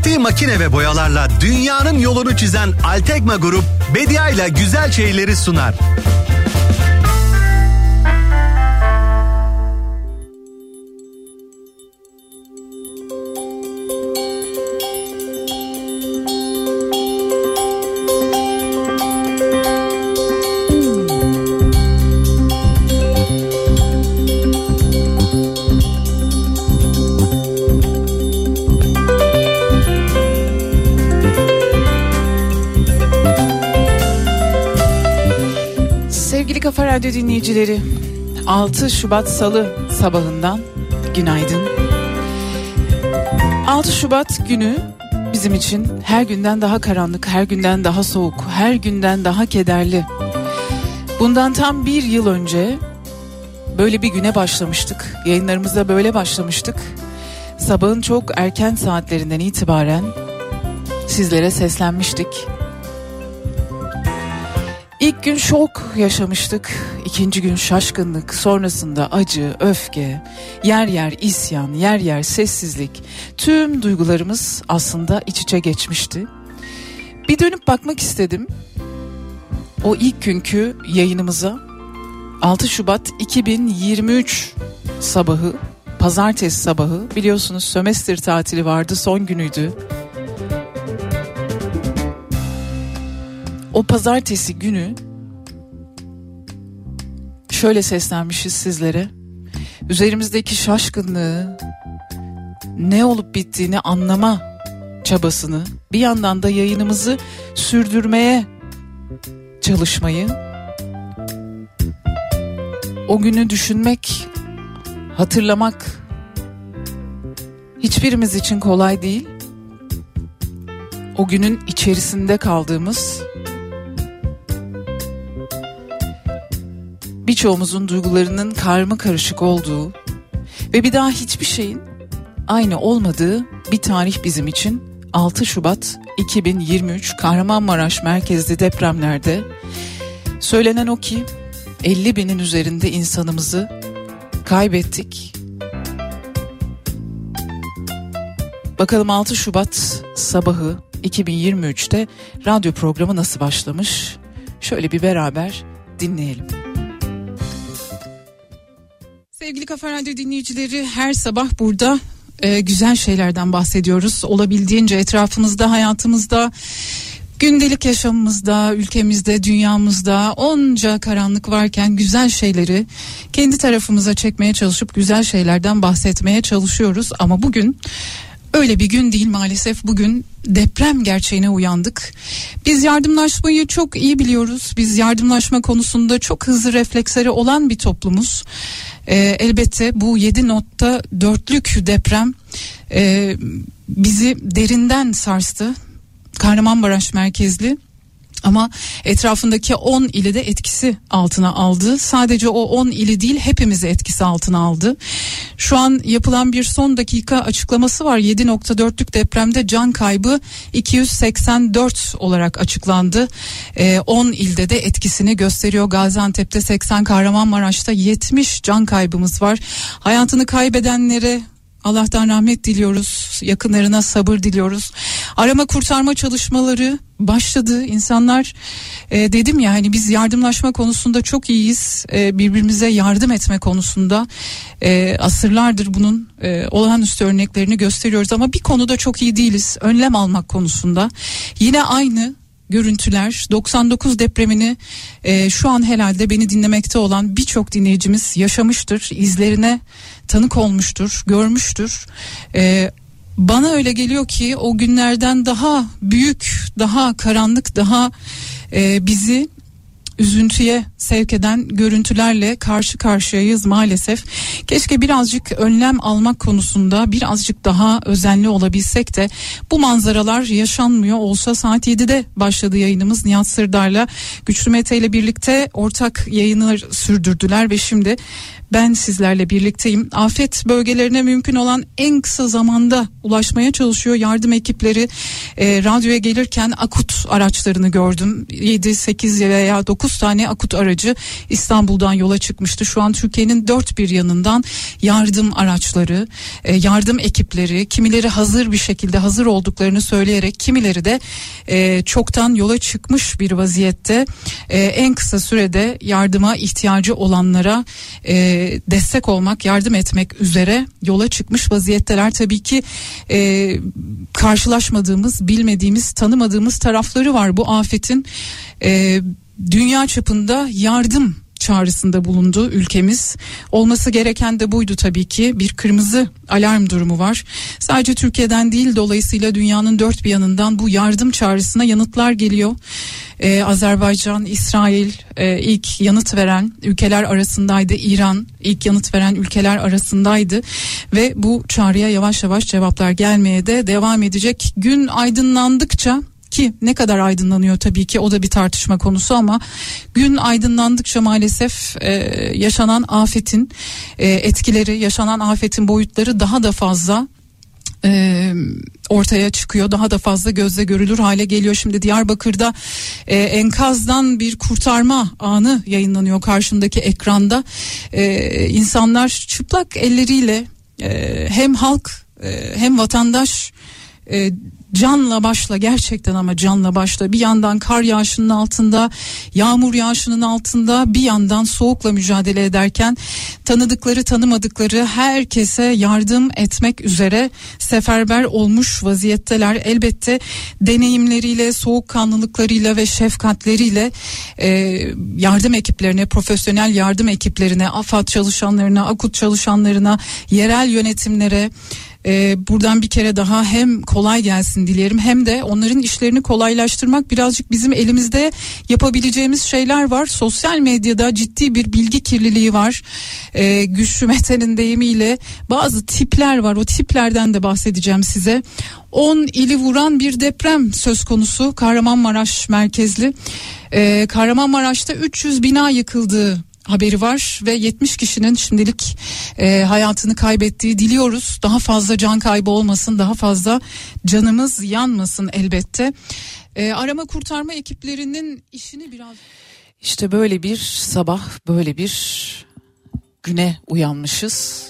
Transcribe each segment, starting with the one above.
Ürettiği makine ve boyalarla dünyanın yolunu çizen Altekma Grup Bedia ile güzel şeyleri sunar. Radyo dinleyicileri 6 Şubat Salı sabahından günaydın. 6 Şubat günü bizim için her günden daha karanlık, her günden daha soğuk, her günden daha kederli. Bundan tam bir yıl önce böyle bir güne başlamıştık. Yayınlarımıza böyle başlamıştık. Sabahın çok erken saatlerinden itibaren sizlere seslenmiştik. Gün şok yaşamıştık. ikinci gün şaşkınlık, sonrasında acı, öfke, yer yer isyan, yer yer sessizlik. Tüm duygularımız aslında iç içe geçmişti. Bir dönüp bakmak istedim. O ilk günkü yayınımıza 6 Şubat 2023 sabahı, pazartesi sabahı biliyorsunuz sömestr tatili vardı son günüydü. o pazartesi günü şöyle seslenmişiz sizlere. Üzerimizdeki şaşkınlığı, ne olup bittiğini anlama çabasını, bir yandan da yayınımızı sürdürmeye çalışmayı, o günü düşünmek, hatırlamak hiçbirimiz için kolay değil. O günün içerisinde kaldığımız birçoğumuzun duygularının karma karışık olduğu ve bir daha hiçbir şeyin aynı olmadığı bir tarih bizim için 6 Şubat 2023 Kahramanmaraş merkezli depremlerde söylenen o ki 50 binin üzerinde insanımızı kaybettik. Bakalım 6 Şubat sabahı 2023'te radyo programı nasıl başlamış? Şöyle bir beraber dinleyelim. Sevgili Kafa Radyo dinleyicileri her sabah burada e, güzel şeylerden bahsediyoruz. Olabildiğince etrafımızda, hayatımızda, gündelik yaşamımızda, ülkemizde, dünyamızda onca karanlık varken güzel şeyleri kendi tarafımıza çekmeye çalışıp güzel şeylerden bahsetmeye çalışıyoruz. Ama bugün öyle bir gün değil maalesef bugün deprem gerçeğine uyandık. Biz yardımlaşmayı çok iyi biliyoruz. Biz yardımlaşma konusunda çok hızlı refleksleri olan bir toplumuz. Ee, elbette bu 7.4'lük deprem e, bizi derinden sarstı. Kahramanmaraş merkezli ama etrafındaki 10 ili de etkisi altına aldı. Sadece o 10 ili değil hepimizi etkisi altına aldı. Şu an yapılan bir son dakika açıklaması var. 7.4'lük depremde can kaybı 284 olarak açıklandı. Ee, 10 ilde de etkisini gösteriyor. Gaziantep'te 80, Kahramanmaraş'ta 70 can kaybımız var. Hayatını kaybedenlere Allah'tan rahmet diliyoruz. Yakınlarına sabır diliyoruz. Arama kurtarma çalışmaları başladı. İnsanlar e, dedim ya hani biz yardımlaşma konusunda çok iyiyiz. E, birbirimize yardım etme konusunda e, asırlardır bunun e, olağanüstü örneklerini gösteriyoruz ama bir konuda çok iyi değiliz. Önlem almak konusunda. Yine aynı görüntüler 99 depremini e, şu an herhalde beni dinlemekte olan birçok dinleyicimiz yaşamıştır izlerine tanık olmuştur görmüştür e, bana öyle geliyor ki o günlerden daha büyük daha karanlık daha e, bizi üzüntüye sevk eden görüntülerle karşı karşıyayız maalesef. Keşke birazcık önlem almak konusunda birazcık daha özenli olabilsek de bu manzaralar yaşanmıyor olsa saat 7'de başladı yayınımız Nihat Sırdar'la Güçlü Mete ile birlikte ortak yayını sürdürdüler ve şimdi ben sizlerle birlikteyim. Afet bölgelerine mümkün olan en kısa zamanda ulaşmaya çalışıyor yardım ekipleri. E, radyoya gelirken akut araçlarını gördüm. 7, 8 veya 9 tane akut aracı aracı İstanbul'dan yola çıkmıştı. Şu an Türkiye'nin dört bir yanından yardım araçları, e, yardım ekipleri, kimileri hazır bir şekilde hazır olduklarını söyleyerek kimileri de e, çoktan yola çıkmış bir vaziyette e, en kısa sürede yardıma ihtiyacı olanlara destek olmak, yardım etmek üzere yola çıkmış vaziyetteler. Tabii ki karşılaşmadığımız, bilmediğimiz, tanımadığımız tarafları var bu afetin. Dünya çapında yardım çağrısında bulundu ülkemiz. Olması gereken de buydu tabii ki. Bir kırmızı alarm durumu var. Sadece Türkiye'den değil dolayısıyla dünyanın dört bir yanından bu yardım çağrısına yanıtlar geliyor. Ee, Azerbaycan, İsrail e, ilk yanıt veren ülkeler arasındaydı. İran ilk yanıt veren ülkeler arasındaydı ve bu çağrıya yavaş yavaş cevaplar gelmeye de devam edecek. Gün aydınlandıkça ki ne kadar aydınlanıyor tabii ki o da bir tartışma konusu ama gün aydınlandıkça maalesef e, yaşanan afetin e, etkileri yaşanan afetin boyutları daha da fazla e, ortaya çıkıyor daha da fazla gözle görülür hale geliyor. Şimdi Diyarbakır'da e, enkazdan bir kurtarma anı yayınlanıyor karşımdaki ekranda. E, insanlar çıplak elleriyle e, hem halk e, hem vatandaş e, canla başla gerçekten ama canla başla. Bir yandan kar yağışının altında yağmur yağışının altında bir yandan soğukla mücadele ederken tanıdıkları tanımadıkları herkese yardım etmek üzere seferber olmuş vaziyetteler. Elbette deneyimleriyle soğukkanlılıklarıyla ve şefkatleriyle e, yardım ekiplerine profesyonel yardım ekiplerine AFAD çalışanlarına AKUT çalışanlarına yerel yönetimlere e, buradan bir kere daha hem kolay gelsin dilerim hem de onların işlerini kolaylaştırmak birazcık bizim elimizde yapabileceğimiz şeyler var. Sosyal medyada ciddi bir bilgi kirliliği var. E, Güçlü Mete'nin deyimiyle bazı tipler var. O tiplerden de bahsedeceğim size. 10 ili vuran bir deprem söz konusu Kahramanmaraş merkezli. Ee, Kahramanmaraş'ta 300 bina yıkıldığı haberi var ve 70 kişinin şimdilik e, hayatını kaybettiği diliyoruz. Daha fazla can kaybı olmasın, daha fazla canımız yanmasın elbette. E, arama kurtarma ekiplerinin işini biraz işte böyle bir sabah, böyle bir güne uyanmışız.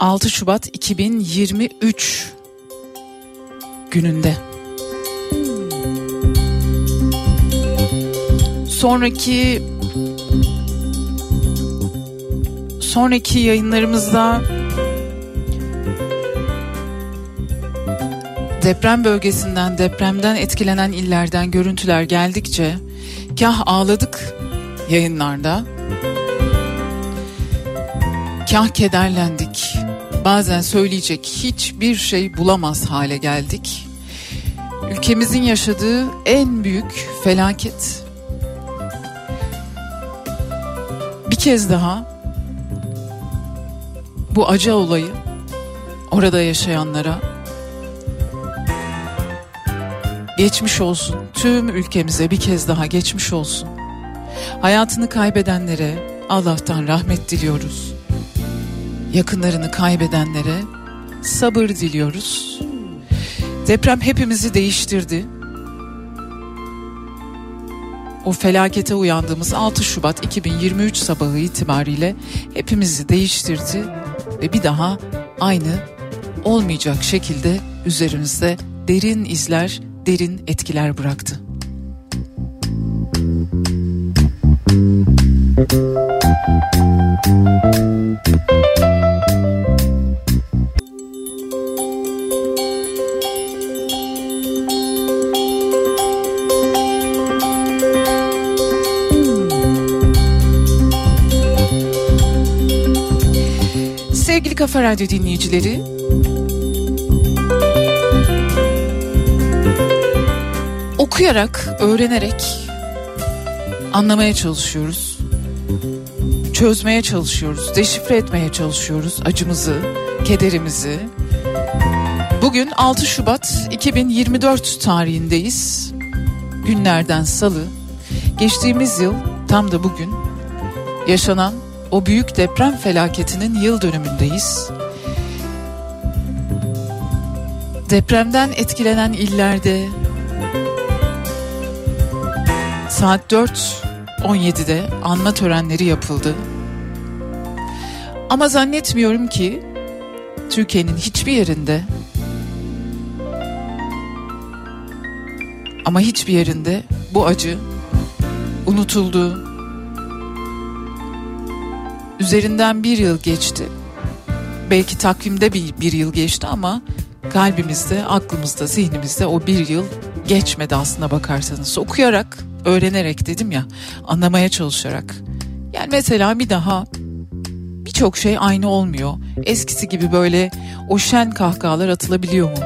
6 Şubat 2023 gününde. Sonraki sonraki yayınlarımızda deprem bölgesinden, depremden etkilenen illerden görüntüler geldikçe kah ağladık yayınlarda, kah kederlendik. Bazen söyleyecek hiçbir şey bulamaz hale geldik. Ülkemizin yaşadığı en büyük felaket. Kez daha bu acı olayı orada yaşayanlara geçmiş olsun. Tüm ülkemize bir kez daha geçmiş olsun. Hayatını kaybedenlere Allah'tan rahmet diliyoruz. Yakınlarını kaybedenlere sabır diliyoruz. Deprem hepimizi değiştirdi. O felakete uyandığımız 6 Şubat 2023 sabahı itibariyle hepimizi değiştirdi ve bir daha aynı olmayacak şekilde üzerimizde derin izler, derin etkiler bıraktı. Sevgili Kafa Radyo dinleyicileri, okuyarak, öğrenerek anlamaya çalışıyoruz. Çözmeye çalışıyoruz, deşifre etmeye çalışıyoruz acımızı, kederimizi. Bugün 6 Şubat 2024 tarihindeyiz. Günlerden salı. Geçtiğimiz yıl tam da bugün yaşanan o büyük deprem felaketinin yıl dönümündeyiz. Depremden etkilenen illerde saat 4 17'de anma törenleri yapıldı. Ama zannetmiyorum ki Türkiye'nin hiçbir yerinde ama hiçbir yerinde bu acı unutuldu. Üzerinden bir yıl geçti. Belki takvimde bir, bir yıl geçti ama kalbimizde, aklımızda, zihnimizde o bir yıl geçmedi aslında bakarsanız. Okuyarak, öğrenerek dedim ya, anlamaya çalışarak. Yani mesela bir daha birçok şey aynı olmuyor. Eskisi gibi böyle o şen kahkahalar atılabiliyor mu?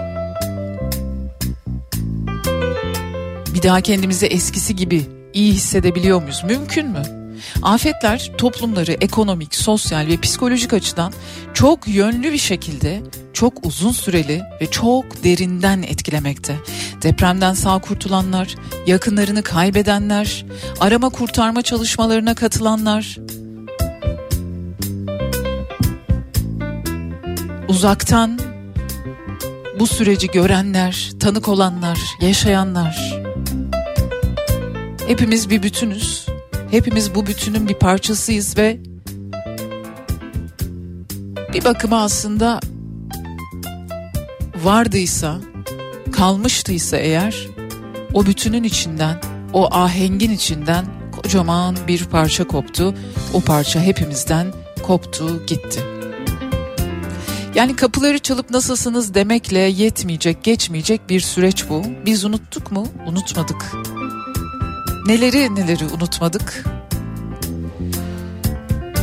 Bir daha kendimizi eskisi gibi iyi hissedebiliyor muyuz? Mümkün mü? Afetler toplumları ekonomik, sosyal ve psikolojik açıdan çok yönlü bir şekilde çok uzun süreli ve çok derinden etkilemekte. Depremden sağ kurtulanlar, yakınlarını kaybedenler, arama kurtarma çalışmalarına katılanlar, uzaktan bu süreci görenler, tanık olanlar, yaşayanlar. Hepimiz bir bütünüz. Hepimiz bu bütünün bir parçasıyız ve bir bakıma aslında vardıysa, kalmıştıysa eğer o bütünün içinden, o ahengin içinden kocaman bir parça koptu. O parça hepimizden koptu, gitti. Yani kapıları çalıp nasılsınız demekle yetmeyecek, geçmeyecek bir süreç bu. Biz unuttuk mu? Unutmadık. Neleri neleri unutmadık?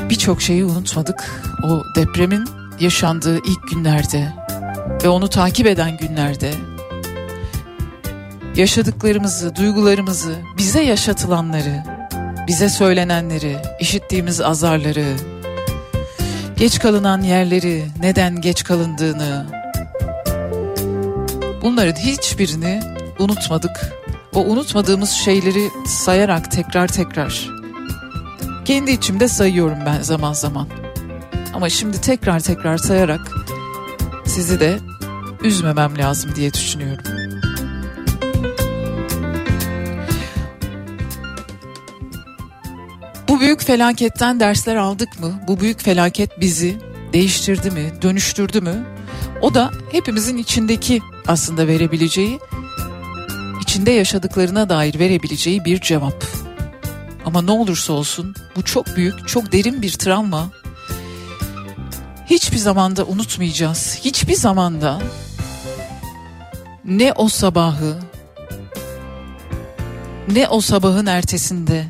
Birçok şeyi unutmadık. O depremin yaşandığı ilk günlerde ve onu takip eden günlerde yaşadıklarımızı, duygularımızı, bize yaşatılanları, bize söylenenleri, işittiğimiz azarları, geç kalınan yerleri, neden geç kalındığını bunların hiçbirini unutmadık. O unutmadığımız şeyleri sayarak tekrar tekrar kendi içimde sayıyorum ben zaman zaman. Ama şimdi tekrar tekrar sayarak sizi de üzmemem lazım diye düşünüyorum. Bu büyük felaketten dersler aldık mı? Bu büyük felaket bizi değiştirdi mi, dönüştürdü mü? O da hepimizin içindeki aslında verebileceği, içinde yaşadıklarına dair verebileceği bir cevap. Ama ne olursa olsun bu çok büyük, çok derin bir travma. Hiçbir zamanda unutmayacağız. Hiçbir zamanda ne o sabahı ne o sabahın ertesinde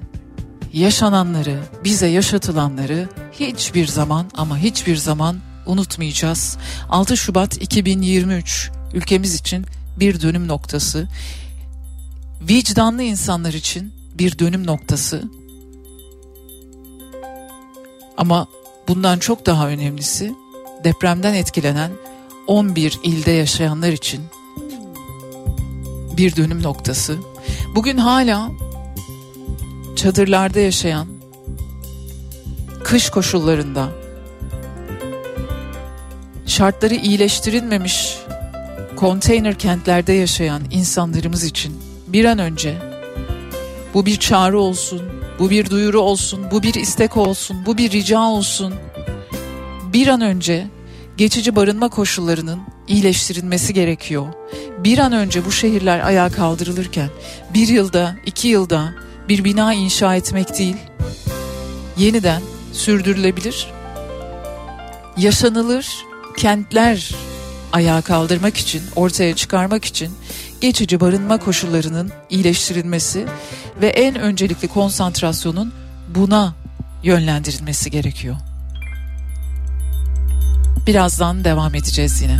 yaşananları, bize yaşatılanları hiçbir zaman ama hiçbir zaman unutmayacağız. 6 Şubat 2023 ülkemiz için bir dönüm noktası. Vicdanlı insanlar için bir dönüm noktası. Ama bundan çok daha önemlisi depremden etkilenen 11 ilde yaşayanlar için bir dönüm noktası. Bugün hala çadırlarda yaşayan, kış koşullarında şartları iyileştirilmemiş konteyner kentlerde yaşayan insanlarımız için bir an önce bu bir çağrı olsun, bu bir duyuru olsun, bu bir istek olsun, bu bir rica olsun. Bir an önce geçici barınma koşullarının iyileştirilmesi gerekiyor. Bir an önce bu şehirler ayağa kaldırılırken bir yılda, iki yılda bir bina inşa etmek değil, yeniden sürdürülebilir, yaşanılır kentler ayağa kaldırmak için, ortaya çıkarmak için geçici barınma koşullarının iyileştirilmesi ve en öncelikli konsantrasyonun buna yönlendirilmesi gerekiyor. Birazdan devam edeceğiz yine.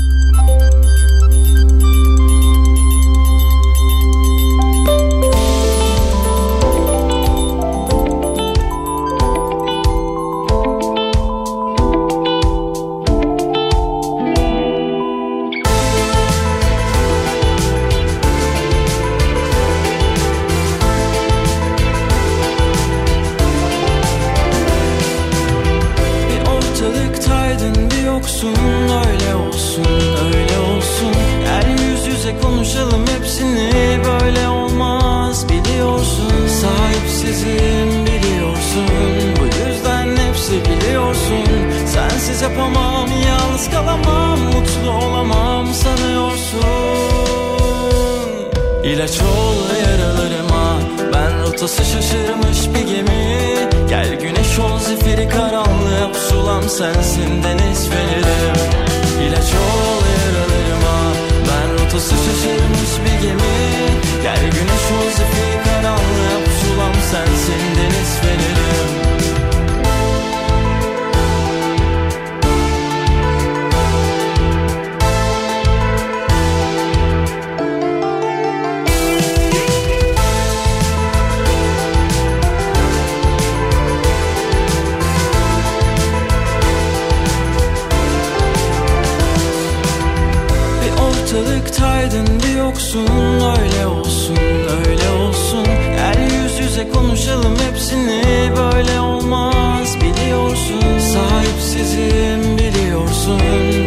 Yapamam Yalnız kalamam mutlu olamam sanıyorsun? İlaç ol yaralarıma Ben rotası şaşırmış bir gemi. Gel güneş ol zifiri karanlığa Pusulam sensin deniz fenerim İlaç ol yaralarıma Ben rotası şaşırmış bir gemi. Gel güneş ol zifiri karanlığa Pusulam sensin ortalıktaydın bir yoksun Öyle olsun öyle olsun. Gel yüz yüze konuşalım hepsini Böyle olmaz. Biliyorsun Sahipsizim biliyorsun.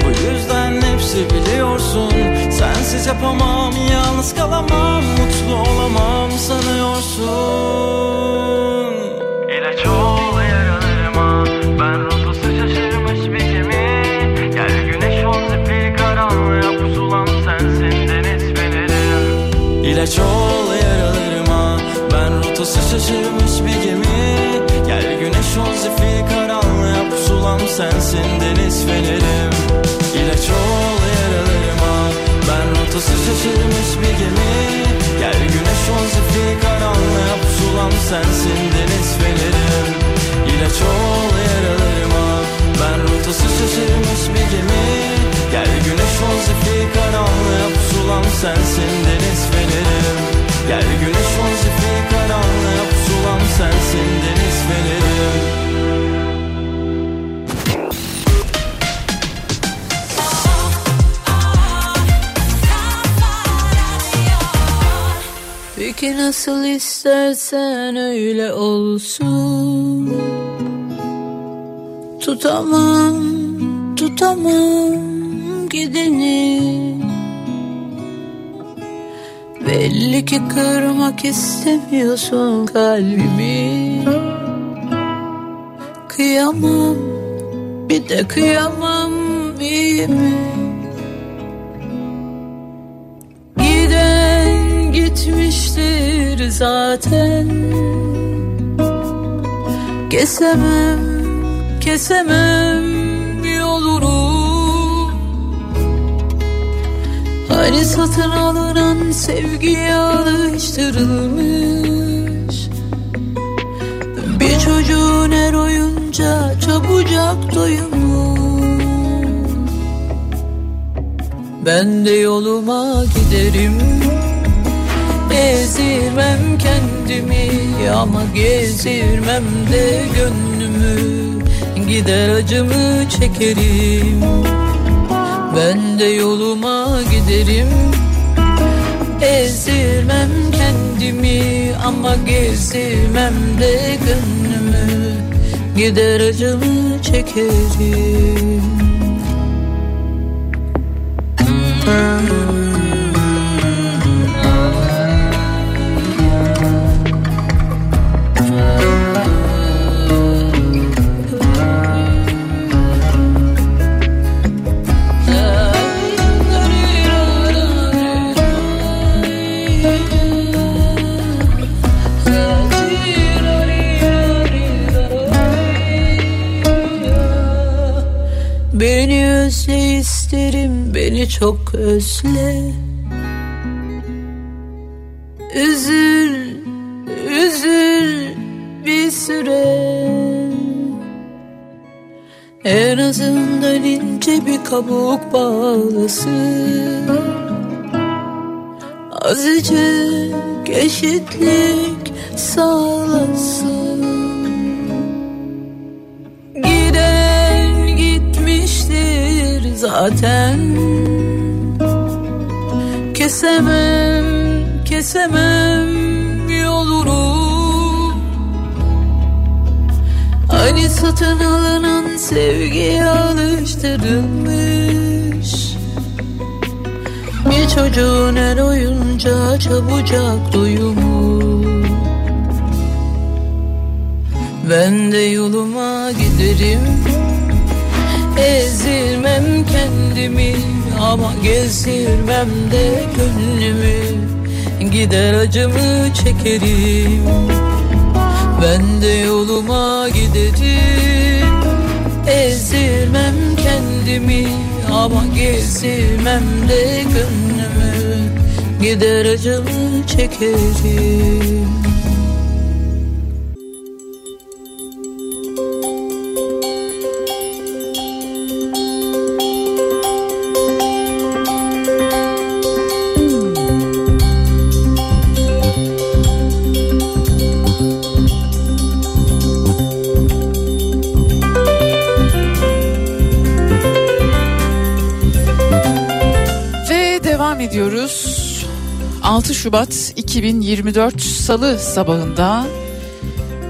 Bu yüzden hepsi biliyorsun. Sensiz yapamam yalnız kalamam Mutlu olamam sanıyorsun İlaç ol yaralarıma. Ben rotası şaşırmış bir gemi. Gel güneş ol zifiri karanlığa. Pusulam sensin deniz fenerim. İlaç ol yaralarıma. Ben rotası şaşırmış bir gemi. Gel güneş ol zifiri karanlığa. Pusulam sensin deniz fenerim. İlaç ol yaralarıma. Ben rotası şaşırmış bir gemi. Gel güneş ol zifiri karanlığa. Pusulam sensin deniz fenerim Gel güneş ol zifiri karanlığa Pusulam sensin deniz fenerim Peki nasıl istersen öyle olsun. Tutamam, tutamam gideni Belli ki kırmak istemiyorsun kalbimi. Kıyamam, bir de kıyamam iyi mi? Giden gitmiştir zaten. Kesemem, kesemem yolunu Hani satın alınan sevgiye alıştırılmış. Bir çocuğun er oyunca çabucak doyumu Ben de yoluma giderim. Ezirmem kendimi ama gezirmem de gönlümü. Gider acımı çekerim Ben de yoluma giderim. Ezirmem kendimi ama gezirmem de gönlümü. Gider acımı çekerim Beni özle isterim beni çok özle. Üzül, üzül bir süre. En azından ince bir kabuk bağlasın. Azıcık eşitlik sağlasın zaten. Kesemem, kesemem yolunu. Hani satın alınan sevgiye alıştırılmış. Bir çocuğun her oyunca çabucak doyumu Ben de yoluma giderim Ezirmem kendimi ama gezdirmem de gönlümü. Gider acımı çekerim. Ben de yoluma giderim. Ezdirmem kendimi ama gezdirmem de gönlümü. Gider acımı çekerim ediyoruz. 6 Şubat 2024 Salı sabahında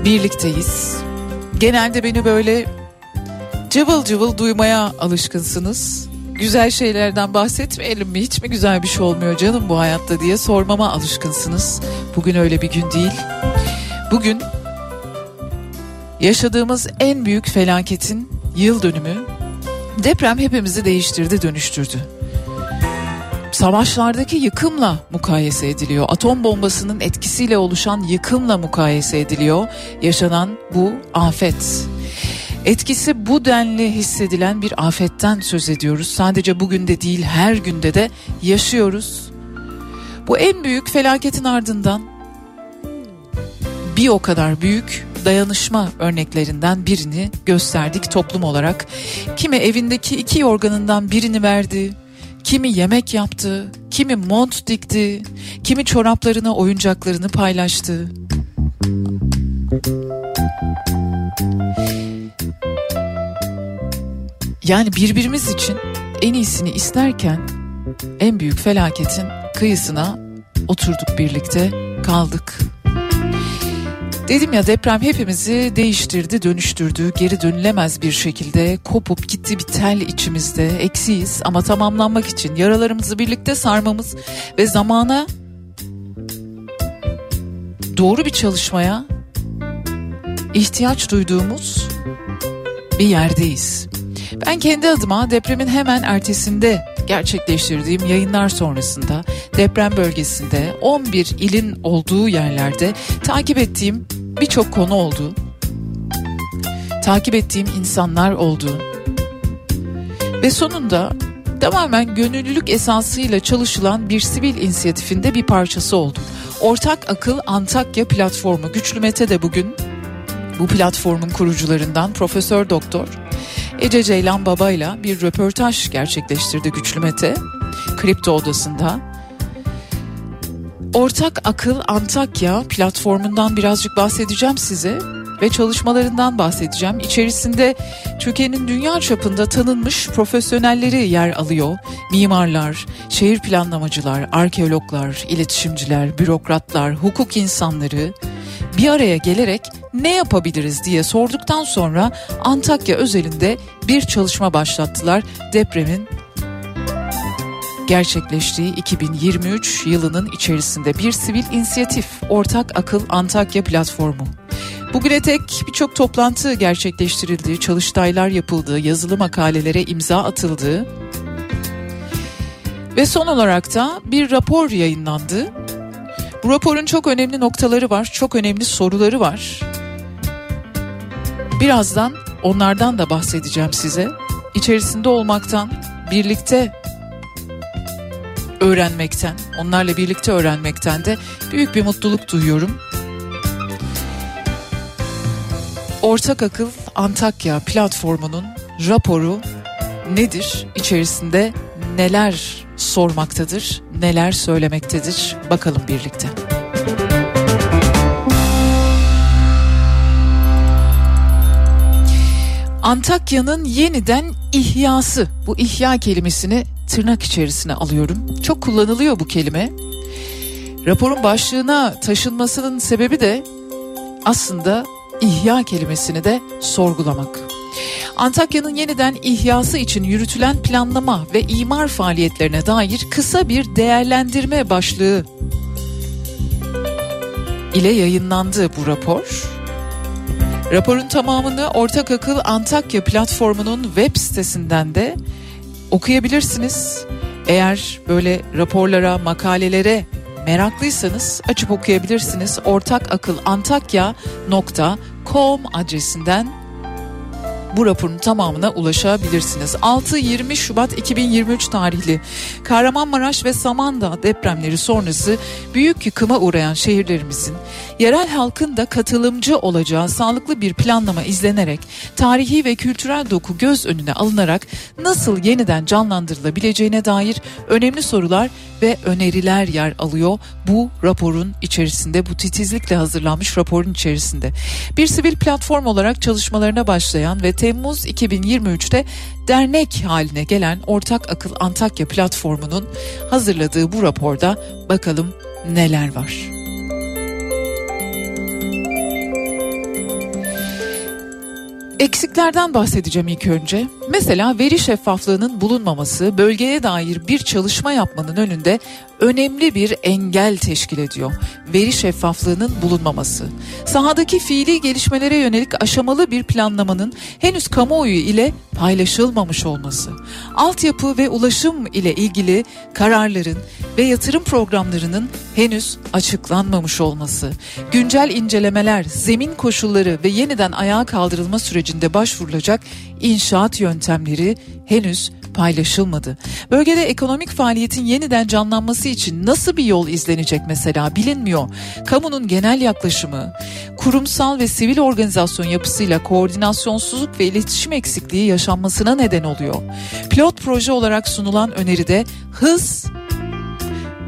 birlikteyiz. Genelde beni böyle cıvıl cıvıl duymaya alışkınsınız. Güzel şeylerden bahsetmeyelim mi? Hiç mi güzel bir şey olmuyor canım bu hayatta diye sormama alışkınsınız. Bugün öyle bir gün değil. Bugün yaşadığımız en büyük felaketin yıl dönümü. Deprem hepimizi değiştirdi, dönüştürdü savaşlardaki yıkımla mukayese ediliyor. Atom bombasının etkisiyle oluşan yıkımla mukayese ediliyor. Yaşanan bu afet. Etkisi bu denli hissedilen bir afetten söz ediyoruz. Sadece bugün de değil her günde de yaşıyoruz. Bu en büyük felaketin ardından bir o kadar büyük dayanışma örneklerinden birini gösterdik toplum olarak. Kimi evindeki iki yorganından birini verdi, Kimi yemek yaptı, kimi mont dikti, kimi çoraplarını, oyuncaklarını paylaştı. Yani birbirimiz için en iyisini isterken en büyük felaketin kıyısına oturduk birlikte kaldık. Dedim ya deprem hepimizi değiştirdi, dönüştürdü. Geri dönülemez bir şekilde kopup gitti bir tel içimizde. Eksiyiz ama tamamlanmak için yaralarımızı birlikte sarmamız ve zamana doğru bir çalışmaya ihtiyaç duyduğumuz bir yerdeyiz. Ben kendi adıma depremin hemen ertesinde gerçekleştirdiğim yayınlar sonrasında deprem bölgesinde 11 ilin olduğu yerlerde takip ettiğim birçok konu oldu. Takip ettiğim insanlar oldu. Ve sonunda tamamen gönüllülük esasıyla çalışılan bir sivil inisiyatifinde bir parçası oldum. Ortak Akıl Antakya platformu Güçlü Mete de bugün bu platformun kurucularından Profesör Doktor Ece Ceylan Baba'yla bir röportaj gerçekleştirdi Güçlü Mete kripto odasında. Ortak Akıl Antakya platformundan birazcık bahsedeceğim size ve çalışmalarından bahsedeceğim. İçerisinde Türkiye'nin dünya çapında tanınmış profesyonelleri yer alıyor. Mimarlar, şehir planlamacılar, arkeologlar, iletişimciler, bürokratlar, hukuk insanları bir araya gelerek ne yapabiliriz diye sorduktan sonra Antakya özelinde bir çalışma başlattılar. Depremin gerçekleştiği 2023 yılının içerisinde bir sivil inisiyatif Ortak Akıl Antakya platformu. Bugüne tek birçok toplantı gerçekleştirildi, çalıştaylar yapıldı, yazılı makalelere imza atıldı. Ve son olarak da bir rapor yayınlandı. Bu raporun çok önemli noktaları var, çok önemli soruları var. Birazdan onlardan da bahsedeceğim size. İçerisinde olmaktan, birlikte öğrenmekten, onlarla birlikte öğrenmekten de büyük bir mutluluk duyuyorum. Ortak Akıl Antakya platformunun raporu nedir? İçerisinde neler sormaktadır, neler söylemektedir? Bakalım birlikte. Antakya'nın yeniden ihyası. Bu ihya kelimesini tırnak içerisine alıyorum. Çok kullanılıyor bu kelime. Raporun başlığına taşınmasının sebebi de aslında ihya kelimesini de sorgulamak. Antakya'nın yeniden ihyası için yürütülen planlama ve imar faaliyetlerine dair kısa bir değerlendirme başlığı ile yayınlandı bu rapor. Raporun tamamını Ortak Akıl Antakya platformunun web sitesinden de okuyabilirsiniz. Eğer böyle raporlara, makalelere meraklıysanız açıp okuyabilirsiniz. ortakatılantakya.com adresinden bu raporun tamamına ulaşabilirsiniz. 6-20 Şubat 2023 tarihli Kahramanmaraş ve Samandağ depremleri sonrası büyük yıkıma uğrayan şehirlerimizin yerel halkın da katılımcı olacağı sağlıklı bir planlama izlenerek tarihi ve kültürel doku göz önüne alınarak nasıl yeniden canlandırılabileceğine dair önemli sorular ve öneriler yer alıyor bu raporun içerisinde bu titizlikle hazırlanmış raporun içerisinde. Bir sivil platform olarak çalışmalarına başlayan ve Temmuz 2023'te dernek haline gelen Ortak Akıl Antakya platformunun hazırladığı bu raporda bakalım neler var. Eksiklerden bahsedeceğim ilk önce. Mesela veri şeffaflığının bulunmaması bölgeye dair bir çalışma yapmanın önünde önemli bir engel teşkil ediyor. Veri şeffaflığının bulunmaması. Sahadaki fiili gelişmelere yönelik aşamalı bir planlamanın henüz kamuoyu ile paylaşılmamış olması. Altyapı ve ulaşım ile ilgili kararların ve yatırım programlarının henüz açıklanmamış olması. Güncel incelemeler, zemin koşulları ve yeniden ayağa kaldırılma sürecinde başvurulacak inşaat yöntemleri henüz paylaşılmadı. Bölgede ekonomik faaliyetin yeniden canlanması için nasıl bir yol izlenecek mesela bilinmiyor. Kamunun genel yaklaşımı, kurumsal ve sivil organizasyon yapısıyla koordinasyonsuzluk ve iletişim eksikliği yaşanmasına neden oluyor. Pilot proje olarak sunulan öneride hız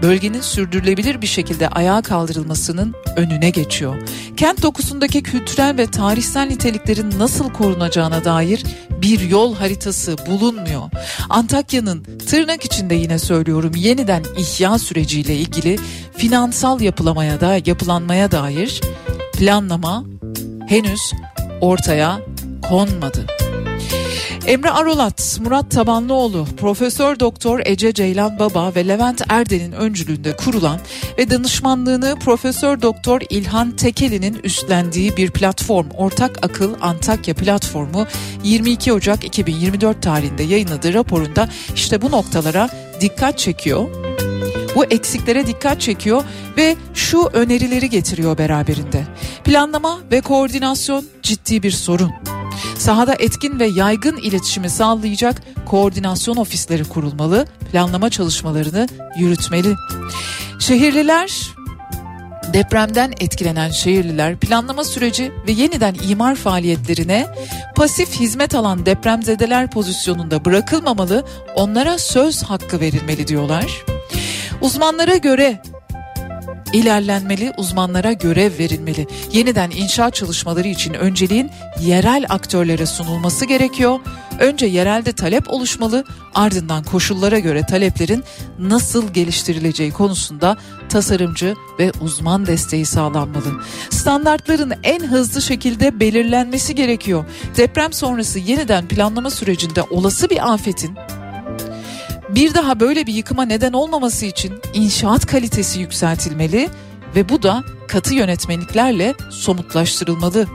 bölgenin sürdürülebilir bir şekilde ayağa kaldırılmasının önüne geçiyor. Kent dokusundaki kültürel ve tarihsel niteliklerin nasıl korunacağına dair bir yol haritası bulunmuyor. Antakya'nın tırnak içinde yine söylüyorum yeniden ihya süreciyle ilgili finansal yapılamaya da yapılanmaya dair planlama henüz ortaya konmadı. Emre Arolat, Murat Tabanlıoğlu, Profesör Doktor Ece Ceylan Baba ve Levent Erden'in öncülüğünde kurulan ve danışmanlığını Profesör Doktor İlhan Tekeli'nin üstlendiği bir platform Ortak Akıl Antakya platformu 22 Ocak 2024 tarihinde yayınladığı raporunda işte bu noktalara dikkat çekiyor. Bu eksiklere dikkat çekiyor ve şu önerileri getiriyor beraberinde. Planlama ve koordinasyon ciddi bir sorun. Sahada etkin ve yaygın iletişimi sağlayacak koordinasyon ofisleri kurulmalı, planlama çalışmalarını yürütmeli. Şehirliler Depremden etkilenen şehirliler planlama süreci ve yeniden imar faaliyetlerine pasif hizmet alan depremzedeler pozisyonunda bırakılmamalı, onlara söz hakkı verilmeli diyorlar. Uzmanlara göre ilerlenmeli, uzmanlara görev verilmeli. Yeniden inşaat çalışmaları için önceliğin yerel aktörlere sunulması gerekiyor. Önce yerelde talep oluşmalı, ardından koşullara göre taleplerin nasıl geliştirileceği konusunda tasarımcı ve uzman desteği sağlanmalı. Standartların en hızlı şekilde belirlenmesi gerekiyor. Deprem sonrası yeniden planlama sürecinde olası bir afetin bir daha böyle bir yıkıma neden olmaması için inşaat kalitesi yükseltilmeli ve bu da katı yönetmeliklerle somutlaştırılmalı.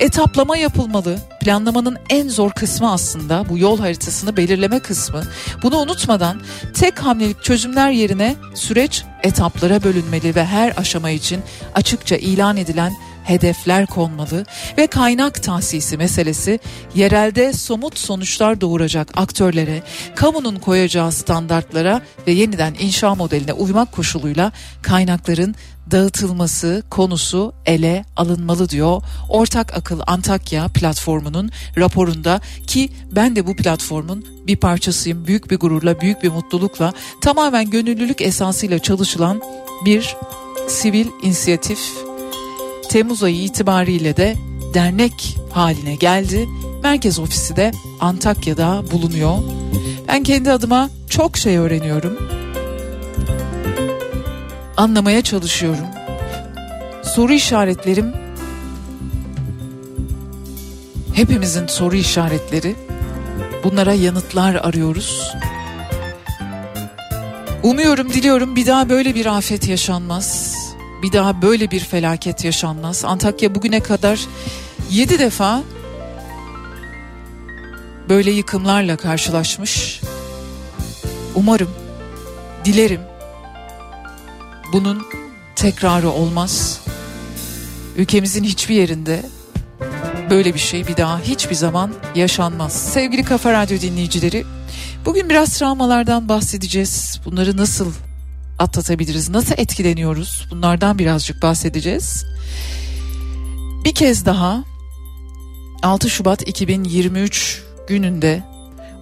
Etaplama yapılmalı. Planlamanın en zor kısmı aslında bu yol haritasını belirleme kısmı. Bunu unutmadan tek hamlelik çözümler yerine süreç etaplara bölünmeli ve her aşama için açıkça ilan edilen hedefler konmalı ve kaynak tahsisi meselesi yerelde somut sonuçlar doğuracak aktörlere, kamunun koyacağı standartlara ve yeniden inşa modeline uymak koşuluyla kaynakların dağıtılması konusu ele alınmalı diyor. Ortak Akıl Antakya platformunun raporunda ki ben de bu platformun bir parçasıyım. Büyük bir gururla, büyük bir mutlulukla tamamen gönüllülük esasıyla çalışılan bir sivil inisiyatif Temmuz ayı itibariyle de dernek haline geldi. Merkez ofisi de Antakya'da bulunuyor. Ben kendi adıma çok şey öğreniyorum. Anlamaya çalışıyorum. Soru işaretlerim hepimizin soru işaretleri. Bunlara yanıtlar arıyoruz. Umuyorum, diliyorum bir daha böyle bir afet yaşanmaz bir daha böyle bir felaket yaşanmaz. Antakya bugüne kadar Yedi defa böyle yıkımlarla karşılaşmış. Umarım, dilerim bunun tekrarı olmaz. Ülkemizin hiçbir yerinde böyle bir şey bir daha hiçbir zaman yaşanmaz. Sevgili Kafa Radyo dinleyicileri, bugün biraz travmalardan bahsedeceğiz. Bunları nasıl atlatabiliriz, nasıl etkileniyoruz? Bunlardan birazcık bahsedeceğiz. Bir kez daha 6 Şubat 2023 gününde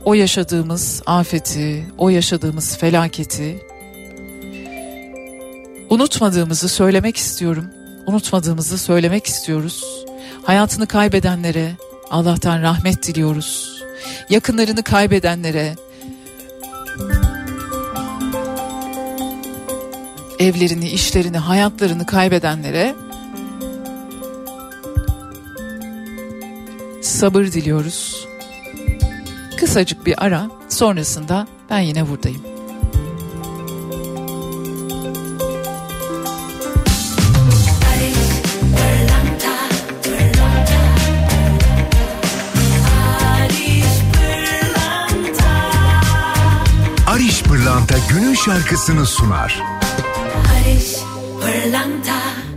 o yaşadığımız afeti, o yaşadığımız felaketi unutmadığımızı söylemek istiyorum. Unutmadığımızı söylemek istiyoruz. Hayatını kaybedenlere Allah'tan rahmet diliyoruz. Yakınlarını kaybedenlere evlerini, işlerini, hayatlarını kaybedenlere sabır diliyoruz. Kısacık bir ara sonrasında ben yine buradayım. Ariş Pırlanta günün şarkısını sunar. Barış Pırlanta Ya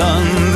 Taş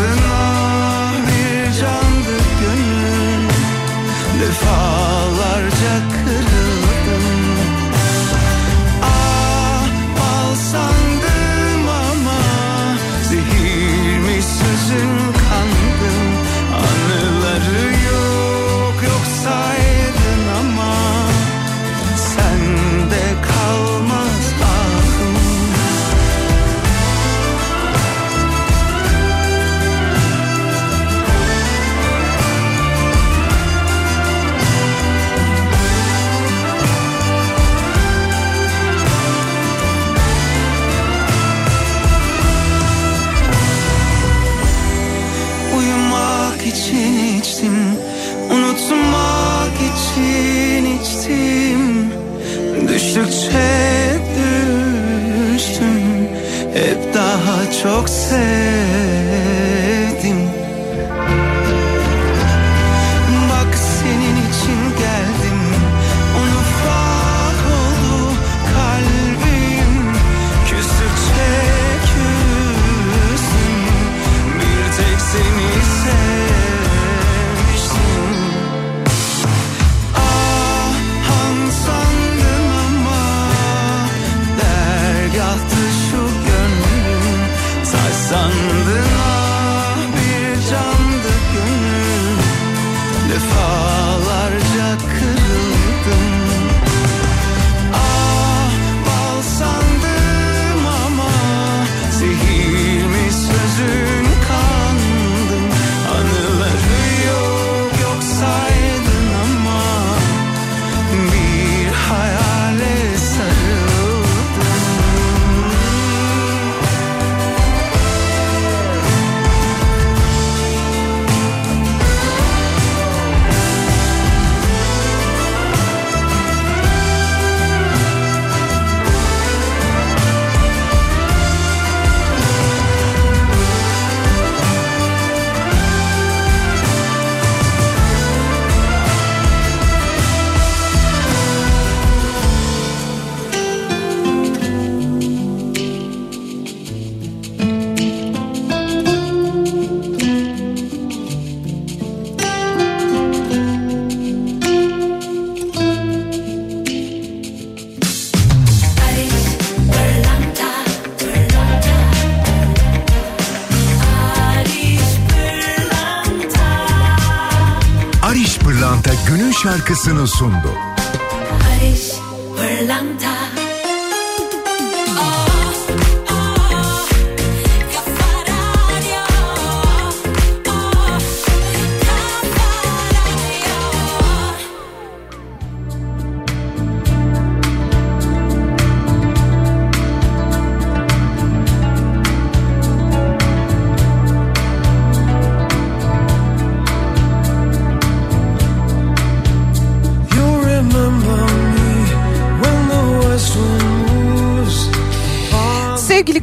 şarkısını sundu.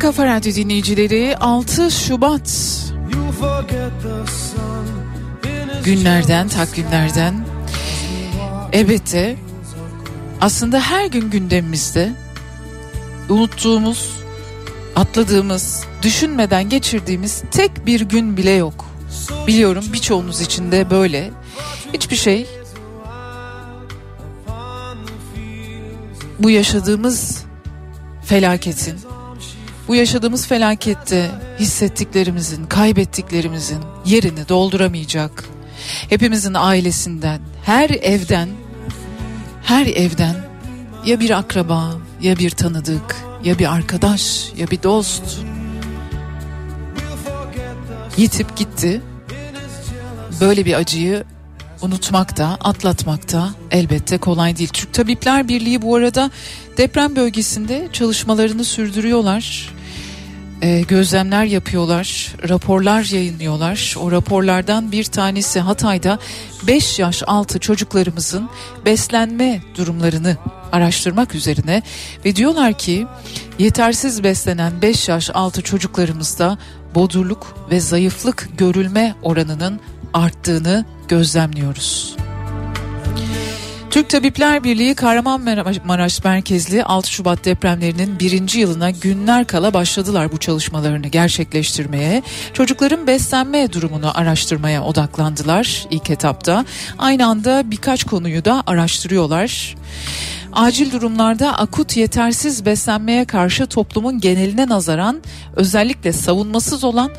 Kafa Radyo dinleyicileri 6 Şubat günlerden, takvimlerden elbette aslında her gün gündemimizde unuttuğumuz, atladığımız, düşünmeden geçirdiğimiz tek bir gün bile yok. Biliyorum birçoğunuz için de böyle. Hiçbir şey bu yaşadığımız felaketin, bu yaşadığımız felakette hissettiklerimizin, kaybettiklerimizin yerini dolduramayacak. Hepimizin ailesinden, her evden, her evden ya bir akraba, ya bir tanıdık, ya bir arkadaş, ya bir dost yitip gitti. Böyle bir acıyı unutmak da atlatmak da elbette kolay değil. Türk Tabipler Birliği bu arada deprem bölgesinde çalışmalarını sürdürüyorlar. Ee, gözlemler yapıyorlar, raporlar yayınlıyorlar. O raporlardan bir tanesi Hatay'da 5 yaş altı çocuklarımızın beslenme durumlarını araştırmak üzerine ve diyorlar ki yetersiz beslenen 5 yaş altı çocuklarımızda bodurluk ve zayıflık görülme oranının arttığını gözlemliyoruz. Türk Tabipler Birliği Kahramanmaraş merkezli 6 Şubat depremlerinin birinci yılına günler kala başladılar bu çalışmalarını gerçekleştirmeye. Çocukların beslenme durumunu araştırmaya odaklandılar ilk etapta. Aynı anda birkaç konuyu da araştırıyorlar. Acil durumlarda akut yetersiz beslenmeye karşı toplumun geneline nazaran özellikle savunmasız olan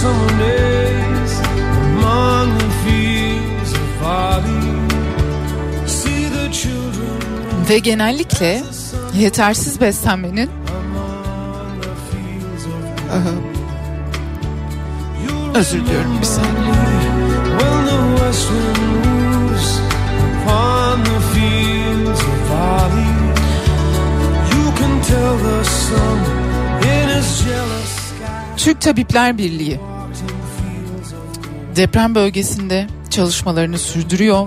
summer days among the fields of barley. See the children ve genellikle yetersiz beslenmenin Aha, özür diliyorum bir saniye. You can tell the sun in his jealous. Türk Tabipler Birliği deprem bölgesinde çalışmalarını sürdürüyor.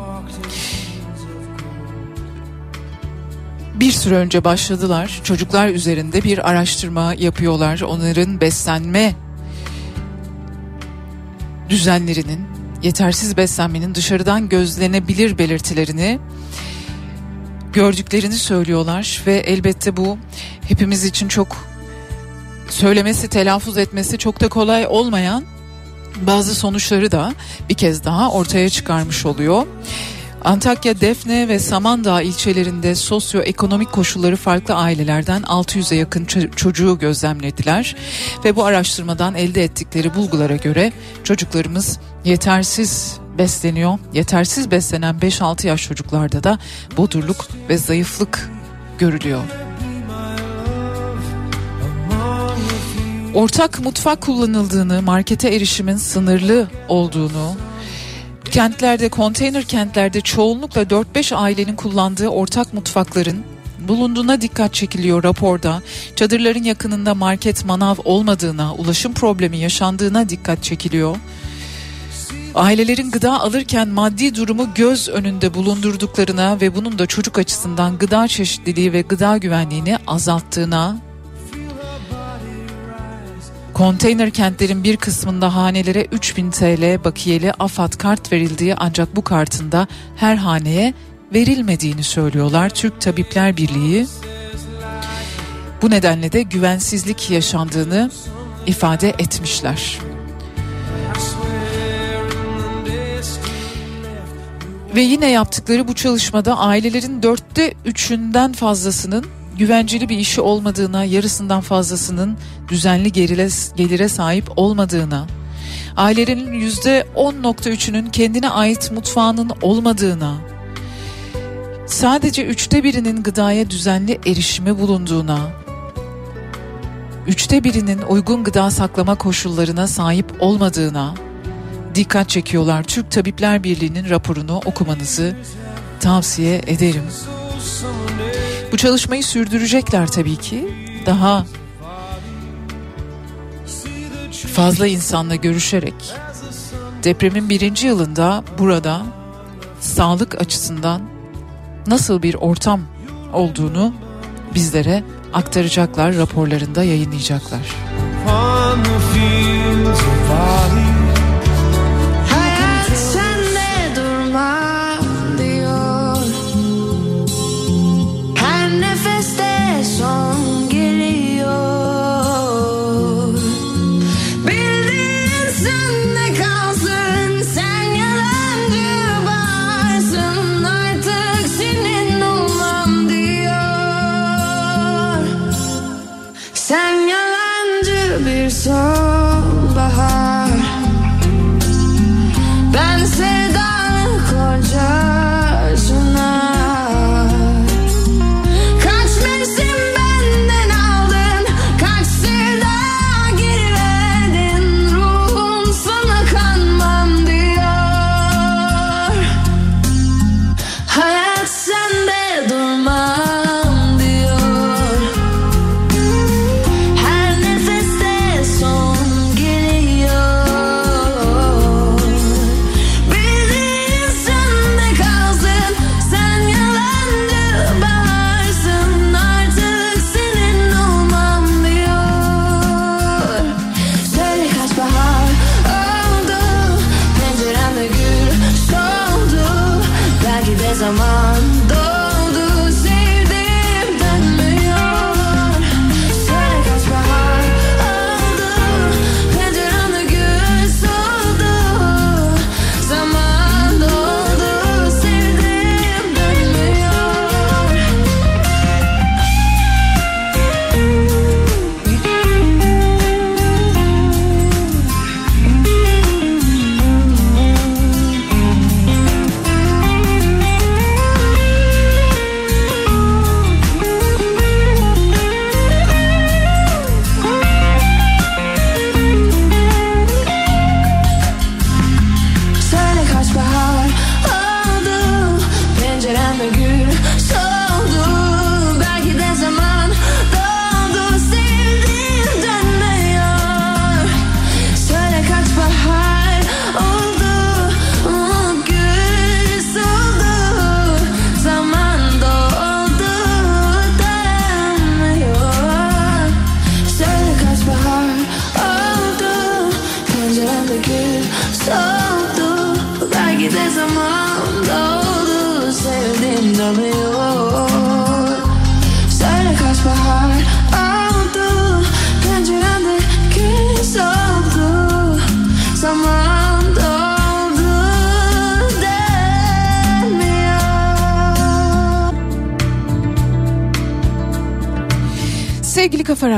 Bir süre önce başladılar. Çocuklar üzerinde bir araştırma yapıyorlar. Onların beslenme düzenlerinin, yetersiz beslenmenin dışarıdan gözlenebilir belirtilerini gördüklerini söylüyorlar ve elbette bu hepimiz için çok söylemesi, telaffuz etmesi çok da kolay olmayan bazı sonuçları da bir kez daha ortaya çıkarmış oluyor. Antakya, Defne ve Samandağ ilçelerinde sosyoekonomik koşulları farklı ailelerden 600'e yakın ço- çocuğu gözlemlediler ve bu araştırmadan elde ettikleri bulgulara göre çocuklarımız yetersiz besleniyor. Yetersiz beslenen 5-6 yaş çocuklarda da bodurluk ve zayıflık görülüyor. Ortak mutfak kullanıldığını, markete erişimin sınırlı olduğunu, kentlerde, konteyner kentlerde çoğunlukla 4-5 ailenin kullandığı ortak mutfakların bulunduğuna dikkat çekiliyor raporda. Çadırların yakınında market, manav olmadığına, ulaşım problemi yaşandığına dikkat çekiliyor. Ailelerin gıda alırken maddi durumu göz önünde bulundurduklarına ve bunun da çocuk açısından gıda çeşitliliği ve gıda güvenliğini azalttığına Konteyner kentlerin bir kısmında hanelere 3000 TL bakiyeli AFAD kart verildiği ancak bu kartın da her haneye verilmediğini söylüyorlar Türk Tabipler Birliği. Bu nedenle de güvensizlik yaşandığını ifade etmişler. Ve yine yaptıkları bu çalışmada ailelerin dörtte üçünden fazlasının güvenceli bir işi olmadığına, yarısından fazlasının düzenli gelire, gelire sahip olmadığına, ailelerin yüzde 10.3'ünün kendine ait mutfağının olmadığına, sadece üçte birinin gıdaya düzenli erişimi bulunduğuna, üçte birinin uygun gıda saklama koşullarına sahip olmadığına dikkat çekiyorlar. Türk Tabipler Birliği'nin raporunu okumanızı tavsiye ederim. Bu çalışmayı sürdürecekler tabii ki. Daha fazla insanla görüşerek depremin birinci yılında burada sağlık açısından nasıl bir ortam olduğunu bizlere aktaracaklar, raporlarında yayınlayacaklar.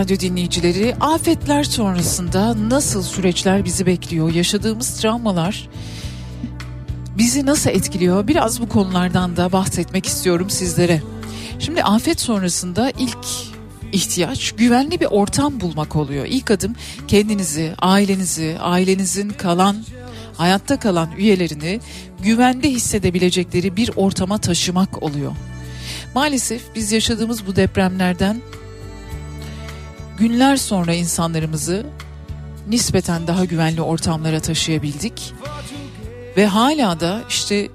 Radyo dinleyicileri, afetler sonrasında nasıl süreçler bizi bekliyor? Yaşadığımız travmalar bizi nasıl etkiliyor? Biraz bu konulardan da bahsetmek istiyorum sizlere. Şimdi afet sonrasında ilk ihtiyaç güvenli bir ortam bulmak oluyor. İlk adım kendinizi, ailenizi, ailenizin kalan hayatta kalan üyelerini güvende hissedebilecekleri bir ortama taşımak oluyor. Maalesef biz yaşadığımız bu depremlerden günler sonra insanlarımızı nispeten daha güvenli ortamlara taşıyabildik. Ve hala da işte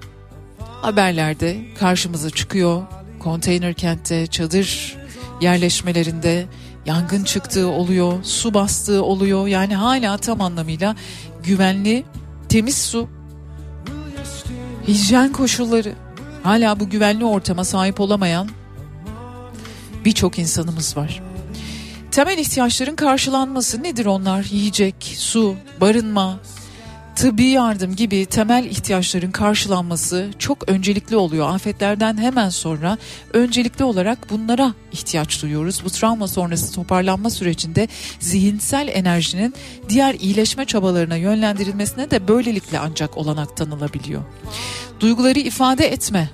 haberlerde karşımıza çıkıyor. Konteyner kentte, çadır yerleşmelerinde yangın çıktığı oluyor, su bastığı oluyor. Yani hala tam anlamıyla güvenli, temiz su, hijyen koşulları, hala bu güvenli ortama sahip olamayan birçok insanımız var. Temel ihtiyaçların karşılanması nedir onlar? Yiyecek, su, barınma, tıbbi yardım gibi temel ihtiyaçların karşılanması çok öncelikli oluyor. Afetlerden hemen sonra öncelikli olarak bunlara ihtiyaç duyuyoruz. Bu travma sonrası toparlanma sürecinde zihinsel enerjinin diğer iyileşme çabalarına yönlendirilmesine de böylelikle ancak olanak tanılabiliyor. Duyguları ifade etme.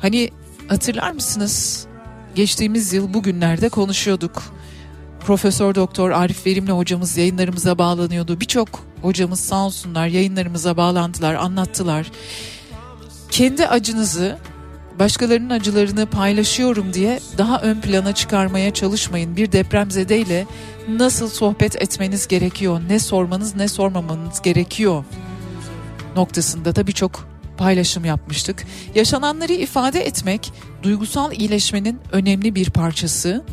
Hani hatırlar mısınız? Geçtiğimiz yıl bugünlerde konuşuyorduk. Profesör Doktor Arif Verimli hocamız yayınlarımıza bağlanıyordu. Birçok hocamız sağ olsunlar yayınlarımıza bağlantılar, anlattılar. Kendi acınızı başkalarının acılarını paylaşıyorum diye daha ön plana çıkarmaya çalışmayın. Bir depremzedeyle nasıl sohbet etmeniz gerekiyor, ne sormanız ne sormamanız gerekiyor noktasında da birçok paylaşım yapmıştık. Yaşananları ifade etmek duygusal iyileşmenin önemli bir parçası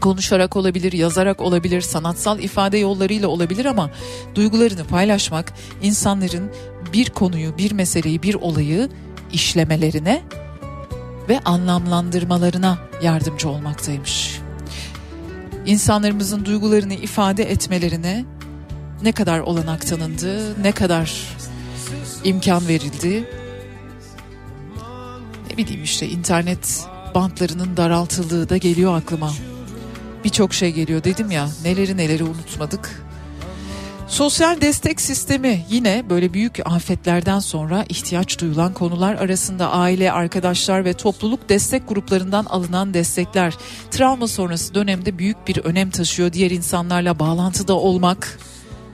konuşarak olabilir, yazarak olabilir, sanatsal ifade yollarıyla olabilir ama duygularını paylaşmak insanların bir konuyu, bir meseleyi, bir olayı işlemelerine ve anlamlandırmalarına yardımcı olmaktaymış. İnsanlarımızın duygularını ifade etmelerine ne kadar olanak tanındı, ne kadar imkan verildi. Ne bileyim işte internet bantlarının daraltıldığı da geliyor aklıma birçok şey geliyor dedim ya neleri neleri unutmadık. Sosyal destek sistemi yine böyle büyük afetlerden sonra ihtiyaç duyulan konular arasında aile, arkadaşlar ve topluluk destek gruplarından alınan destekler travma sonrası dönemde büyük bir önem taşıyor. Diğer insanlarla bağlantıda olmak,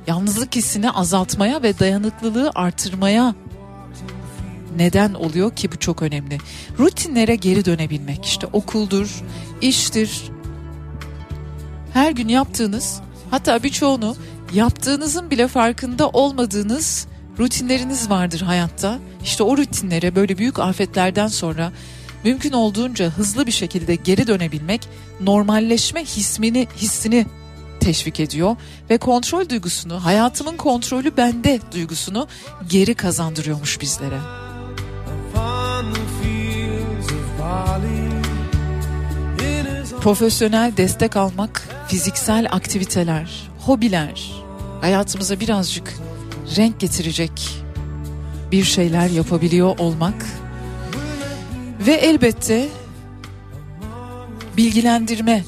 yalnızlık hissini azaltmaya ve dayanıklılığı artırmaya neden oluyor ki bu çok önemli. Rutinlere geri dönebilmek işte okuldur, iştir, her gün yaptığınız hatta birçoğunu yaptığınızın bile farkında olmadığınız rutinleriniz vardır hayatta. İşte o rutinlere böyle büyük afetlerden sonra mümkün olduğunca hızlı bir şekilde geri dönebilmek normalleşme hissini hissini teşvik ediyor ve kontrol duygusunu, hayatımın kontrolü bende duygusunu geri kazandırıyormuş bizlere. Profesyonel destek almak, fiziksel aktiviteler, hobiler, hayatımıza birazcık renk getirecek bir şeyler yapabiliyor olmak ve elbette bilgilendirme,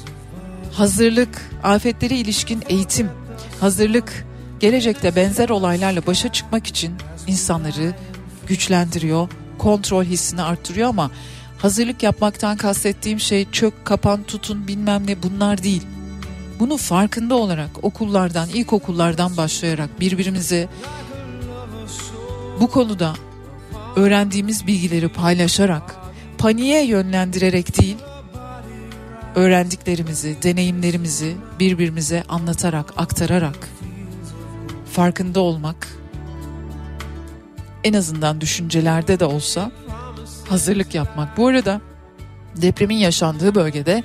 hazırlık, afetlere ilişkin eğitim, hazırlık, gelecekte benzer olaylarla başa çıkmak için insanları güçlendiriyor, kontrol hissini arttırıyor ama hazırlık yapmaktan kastettiğim şey çök, kapan, tutun bilmem ne bunlar değil. Bunu farkında olarak okullardan, ilkokullardan başlayarak birbirimize bu konuda öğrendiğimiz bilgileri paylaşarak, paniğe yönlendirerek değil, öğrendiklerimizi, deneyimlerimizi birbirimize anlatarak, aktararak farkında olmak en azından düşüncelerde de olsa hazırlık yapmak. Bu arada depremin yaşandığı bölgede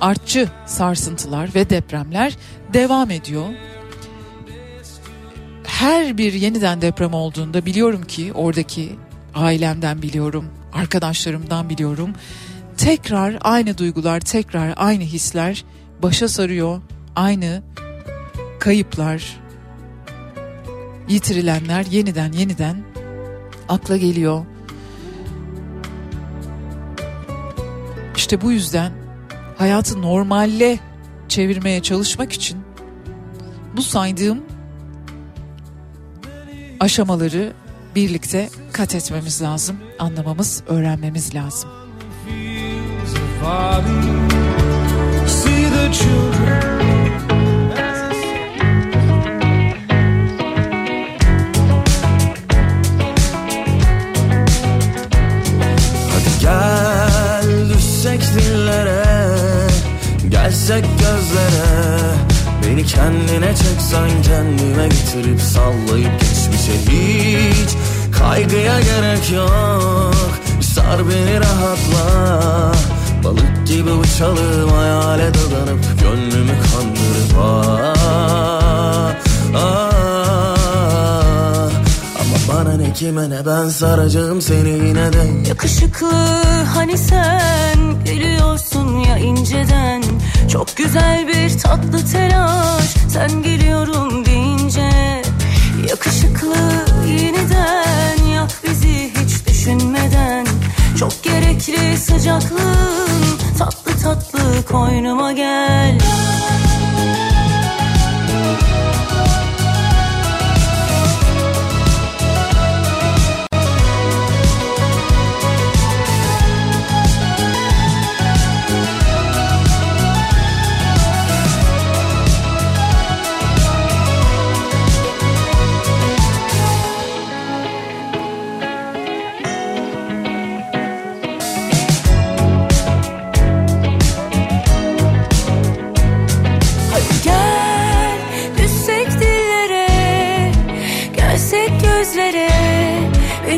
artçı sarsıntılar ve depremler devam ediyor. Her bir yeniden deprem olduğunda biliyorum ki oradaki ailemden biliyorum, arkadaşlarımdan biliyorum. Tekrar aynı duygular, tekrar aynı hisler başa sarıyor. Aynı kayıplar, yitirilenler yeniden yeniden akla geliyor. İşte bu yüzden hayatı normalle çevirmeye çalışmak için bu saydığım aşamaları birlikte kat etmemiz lazım, anlamamız, öğrenmemiz lazım. Gelsek gözlere. Beni kendine çeksen kendime getirip sallayıp geçmişe hiç Kaygıya gerek yok. Sar beni rahatla Balık gibi uçalım hayale dadanıp Gönlümü kandırıp ah, ah, Ama bana ne ki kime ne ben saracağım seni yine de. Yakışıklı hani sen gülüyorsun ya inceden. Çok güzel bir tatlı telaş sen geliyorum deyince. Yakışıklı yeniden yak bizi hiç düşünmeden Çok gerekli sıcaklığın tatlı tatlı koynuma gel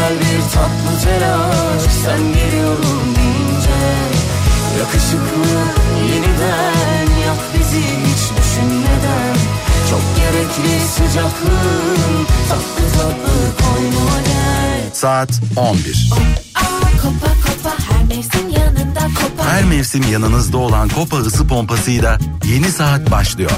güzel bir tatlı telaş sen geliyorum deyince Yakışıklı yeniden yak bizi hiç düşünmeden Çok gerekli sıcaklığın tatlı tatlı koynuma gel Saat 11. Kopa kopa her mevsim yanında kopa Her mevsim yanınızda olan Kopa ısı pompasıyla yeni saat başlıyor.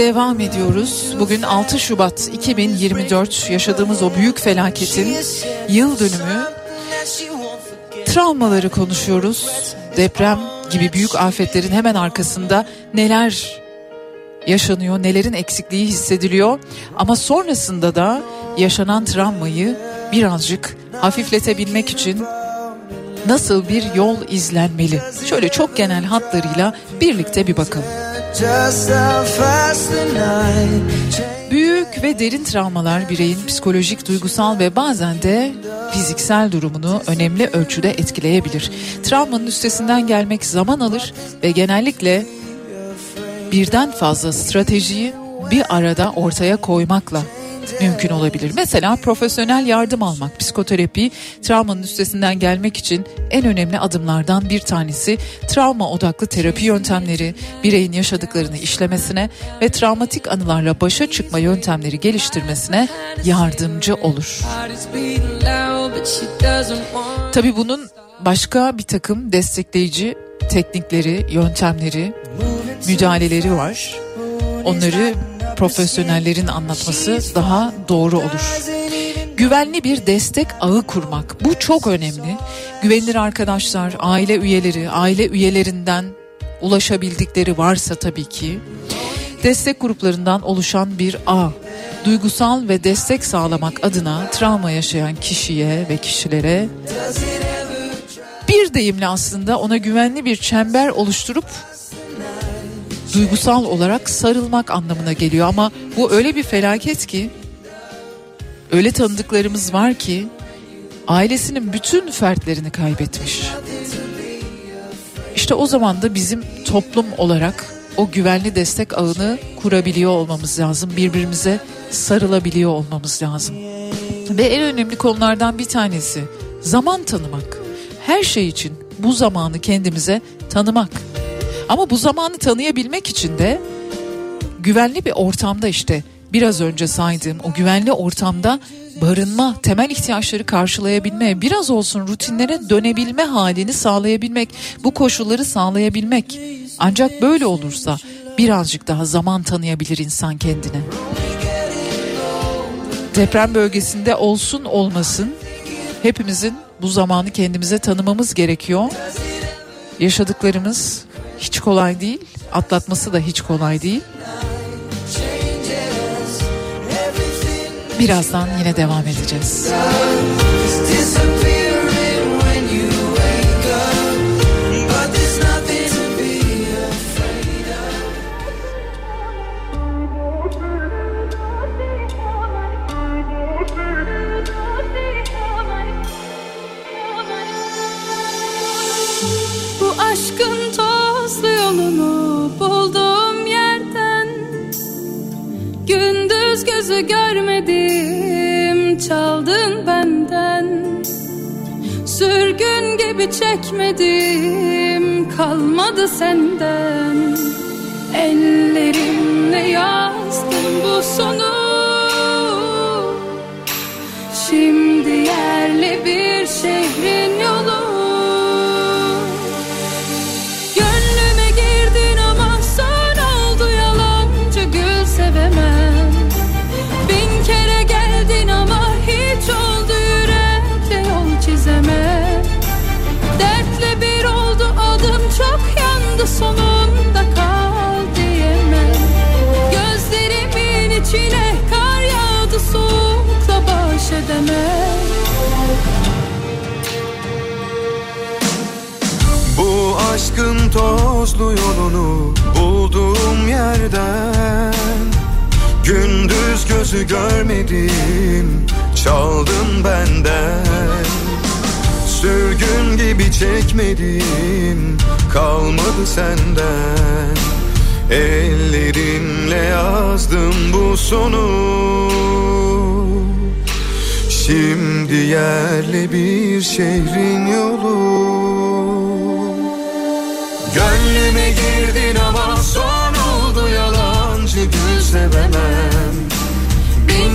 Devam ediyoruz. Bugün 6 Şubat 2024 yaşadığımız o büyük felaketin yıl dönümü. Travmaları konuşuyoruz. Deprem gibi büyük afetlerin hemen arkasında neler yaşanıyor, nelerin eksikliği hissediliyor. Ama sonrasında da yaşanan travmayı birazcık hafifletebilmek için nasıl bir yol izlenmeli? Şöyle çok genel hatlarıyla birlikte bir bakalım. Büyük ve derin travmalar bireyin psikolojik, duygusal ve bazen de fiziksel durumunu önemli ölçüde etkileyebilir. Travmanın üstesinden gelmek zaman alır ve genellikle birden fazla stratejiyi bir arada ortaya koymakla mümkün olabilir. Mesela profesyonel yardım almak, psikoterapi travmanın üstesinden gelmek için en önemli adımlardan bir tanesi travma odaklı terapi yöntemleri, bireyin yaşadıklarını işlemesine ve travmatik anılarla başa çıkma yöntemleri geliştirmesine yardımcı olur. Tabii bunun başka bir takım destekleyici teknikleri, yöntemleri, müdahaleleri var. Onları profesyonellerin anlatması daha doğru olur. Güvenli bir destek ağı kurmak. Bu çok önemli. Güvenilir arkadaşlar, aile üyeleri, aile üyelerinden ulaşabildikleri varsa tabii ki destek gruplarından oluşan bir ağ. Duygusal ve destek sağlamak adına travma yaşayan kişiye ve kişilere bir deyimle aslında ona güvenli bir çember oluşturup duygusal olarak sarılmak anlamına geliyor ama bu öyle bir felaket ki öyle tanıdıklarımız var ki ailesinin bütün fertlerini kaybetmiş. İşte o zaman da bizim toplum olarak o güvenli destek ağını kurabiliyor olmamız lazım. Birbirimize sarılabiliyor olmamız lazım. Ve en önemli konulardan bir tanesi zaman tanımak. Her şey için bu zamanı kendimize tanımak. Ama bu zamanı tanıyabilmek için de güvenli bir ortamda işte biraz önce saydığım o güvenli ortamda barınma, temel ihtiyaçları karşılayabilme, biraz olsun rutinlere dönebilme halini sağlayabilmek, bu koşulları sağlayabilmek. Ancak böyle olursa birazcık daha zaman tanıyabilir insan kendine. Deprem bölgesinde olsun olmasın hepimizin bu zamanı kendimize tanımamız gerekiyor. Yaşadıklarımız hiç kolay değil, atlatması da hiç kolay değil. Birazdan yine devam edeceğiz. Görmedim. Çaldın benden. Sürgün gibi çekmedim. Kalmadı senden. Ellerimle yazdım bu sonu. Şimdi yerli bir şehrin aşkın tozlu yolunu bulduğum yerden. Gündüz gözü görmedim çaldın benden. Sürgün gibi çekmedim kalmadı senden. Ellerimle yazdım bu sonu. Şimdi yerli bir şehrin yolu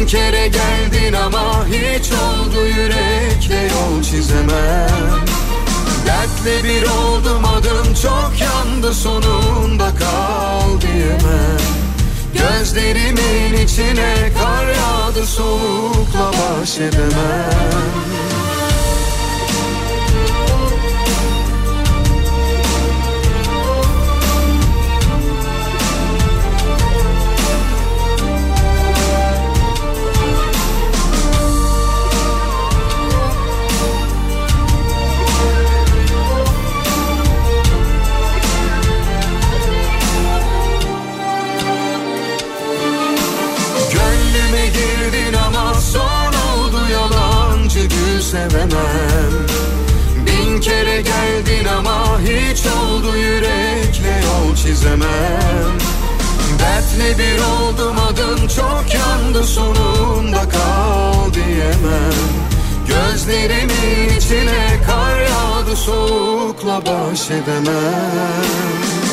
Bin kere geldin ama hiç oldu yürekle yol çizemem. Dertle bir oldum adım çok yandı sonunda kal diyemem. Gözlerimin içine kar yağdı soğukla baş edemem sevemem. Bin kere geldin ama hiç oldu yürekle yol çizemem. Dertle bir oldum adım çok yandı sonunda kal diyemem. Gözlerimin içine kar yağdı soğukla baş edemem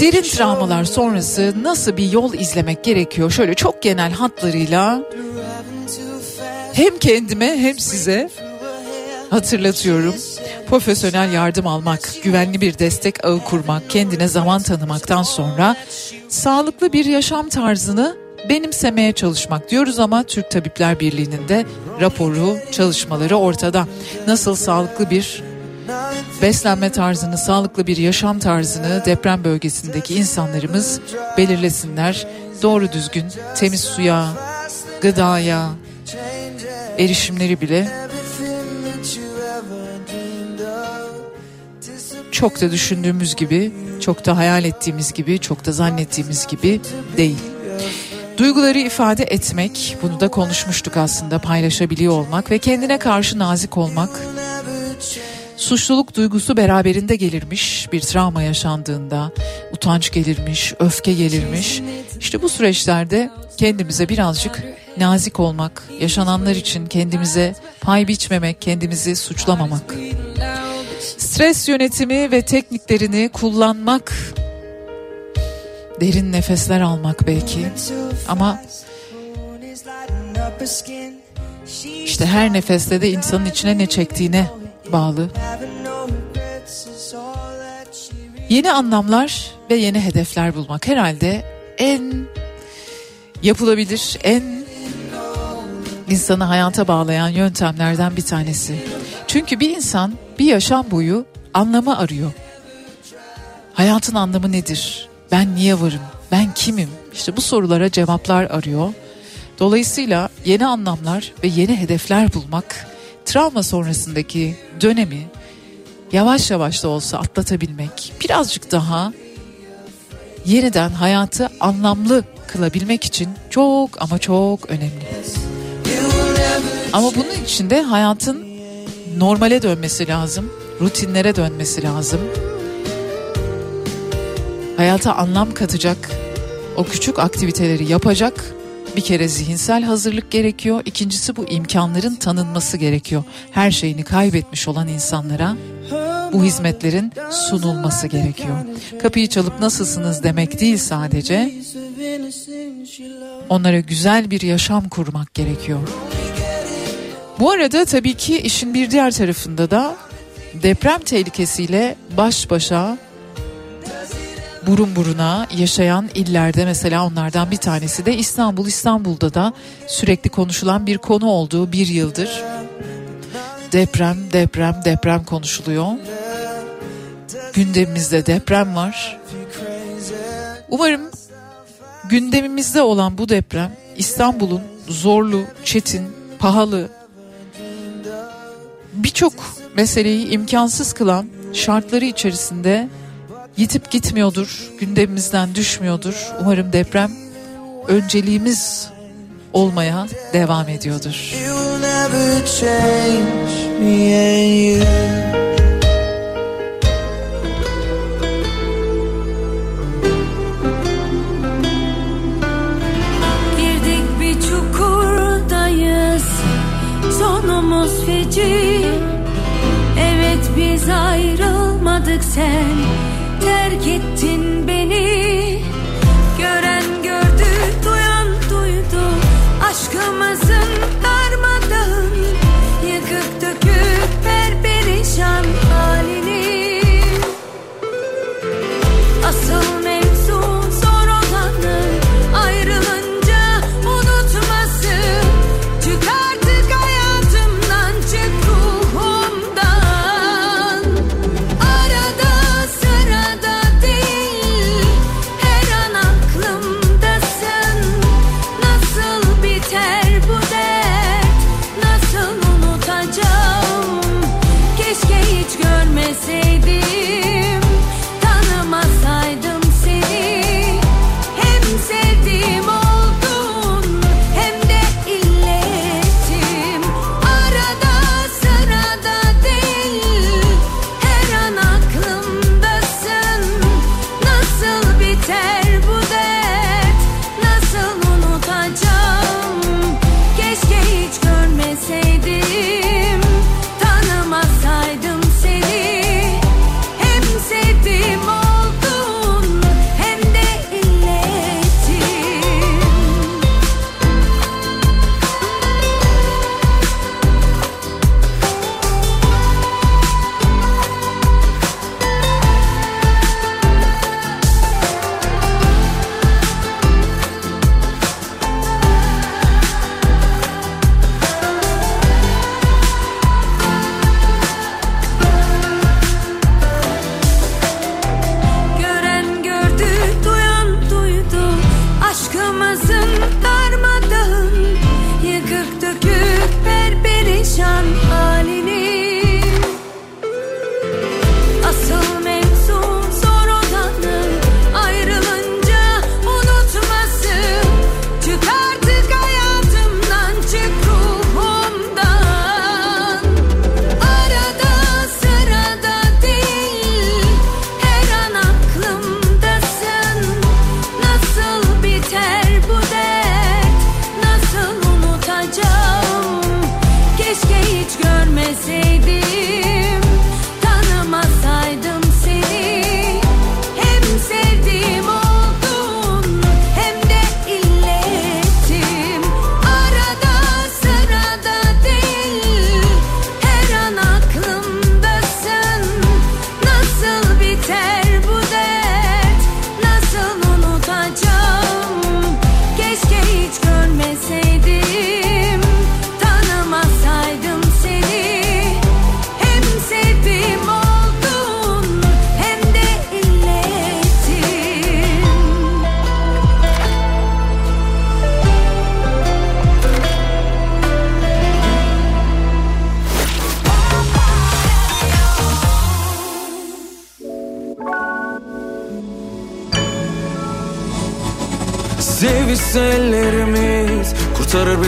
Derin travmalar sonrası nasıl bir yol izlemek gerekiyor? Şöyle çok genel hatlarıyla hem kendime hem size hatırlatıyorum. Profesyonel yardım almak, güvenli bir destek ağı kurmak, kendine zaman tanımaktan sonra sağlıklı bir yaşam tarzını benimsemeye çalışmak diyoruz ama Türk Tabipler Birliği'nin de raporu, çalışmaları ortada. Nasıl sağlıklı bir beslenme tarzını, sağlıklı bir yaşam tarzını deprem bölgesindeki insanlarımız belirlesinler. Doğru düzgün temiz suya, gıdaya, erişimleri bile çok da düşündüğümüz gibi, çok da hayal ettiğimiz gibi, çok da zannettiğimiz gibi değil. Duyguları ifade etmek, bunu da konuşmuştuk aslında paylaşabiliyor olmak ve kendine karşı nazik olmak. Suçluluk duygusu beraberinde gelirmiş bir travma yaşandığında, utanç gelirmiş, öfke gelirmiş. İşte bu süreçlerde kendimize birazcık nazik olmak, yaşananlar için kendimize pay biçmemek, kendimizi suçlamamak. Stres yönetimi ve tekniklerini kullanmak, derin nefesler almak belki ama işte her nefeste de insanın içine ne çektiğine bağlı. Yeni anlamlar ve yeni hedefler bulmak herhalde en yapılabilir, en insanı hayata bağlayan yöntemlerden bir tanesi. Çünkü bir insan bir yaşam boyu anlamı arıyor. Hayatın anlamı nedir? Ben niye varım? Ben kimim? İşte bu sorulara cevaplar arıyor. Dolayısıyla yeni anlamlar ve yeni hedefler bulmak, travma sonrasındaki dönemi yavaş yavaş da olsa atlatabilmek, birazcık daha yeniden hayatı anlamlı kılabilmek için çok ama çok önemli. Ama bunun için de hayatın normale dönmesi lazım, rutinlere dönmesi lazım. Hayata anlam katacak o küçük aktiviteleri yapacak bir kere zihinsel hazırlık gerekiyor. İkincisi bu imkanların tanınması gerekiyor. Her şeyini kaybetmiş olan insanlara bu hizmetlerin sunulması gerekiyor. Kapıyı çalıp nasılsınız demek değil sadece. Onlara güzel bir yaşam kurmak gerekiyor. Bu arada tabii ki işin bir diğer tarafında da deprem tehlikesiyle baş başa burun buruna yaşayan illerde mesela onlardan bir tanesi de İstanbul. İstanbul'da da sürekli konuşulan bir konu olduğu bir yıldır deprem, deprem, deprem konuşuluyor. Gündemimizde deprem var. Umarım gündemimizde olan bu deprem İstanbul'un zorlu, çetin, pahalı, birçok meseleyi imkansız kılan şartları içerisinde yitip gitmiyordur, gündemimizden düşmüyordur. Umarım deprem önceliğimiz olmaya devam ediyordur. You'll never change me and you.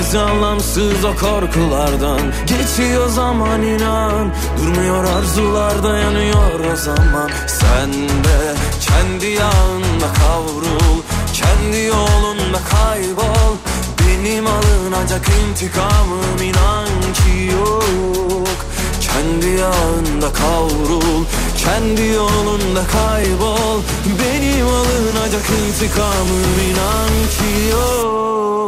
Bizi anlamsız o korkulardan Geçiyor zaman inan Durmuyor arzular dayanıyor o zaman Sen de kendi yağında kavrul Kendi yolunda kaybol Benim alınacak intikamım inan ki yok kendi yağında kavrul Kendi yolunda kaybol Benim alınacak intikamım inan ki yok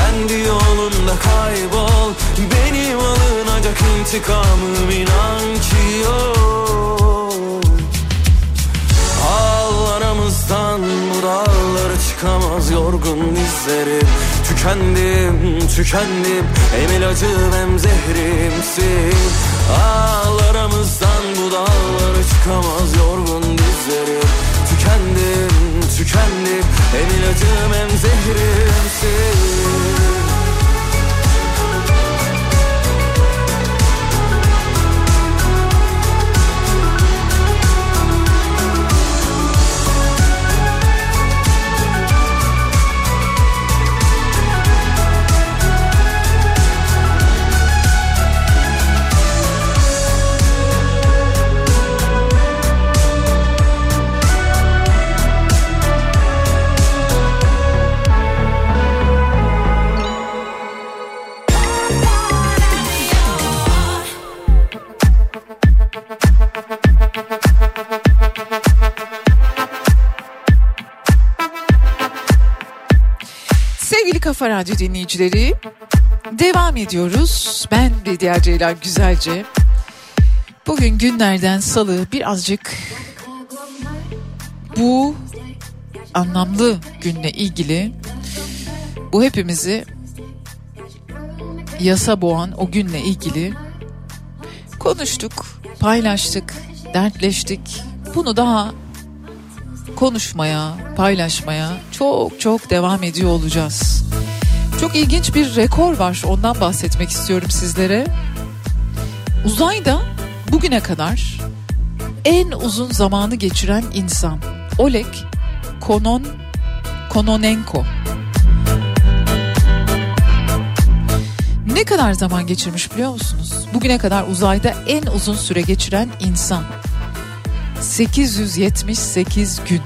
Kendi yolunda kaybol. Benim alınacak intikamım inan ki yok. Ağlarımızdan bu dağlara çıkamaz yorgun dizlerim Tükendim, tükendim. Hem ilacım hem zehrimsin. Ağlarımızdan bu dağlara çıkamaz yorgun dizlerim Tükendim, tükendim. Hem ilacım hem zehrimsin Sevgili Kafa Radyo dinleyicileri devam ediyoruz. Ben Bediye Ceylan Güzelce. Bugün günlerden salı birazcık bu anlamlı günle ilgili bu hepimizi yasa boğan o günle ilgili konuştuk, paylaştık, dertleştik. Bunu daha konuşmaya, paylaşmaya çok çok devam ediyor olacağız. Çok ilginç bir rekor var. Ondan bahsetmek istiyorum sizlere. Uzayda bugüne kadar en uzun zamanı geçiren insan Oleg Konon Kononenko. Ne kadar zaman geçirmiş biliyor musunuz? Bugüne kadar uzayda en uzun süre geçiren insan. 878 gün.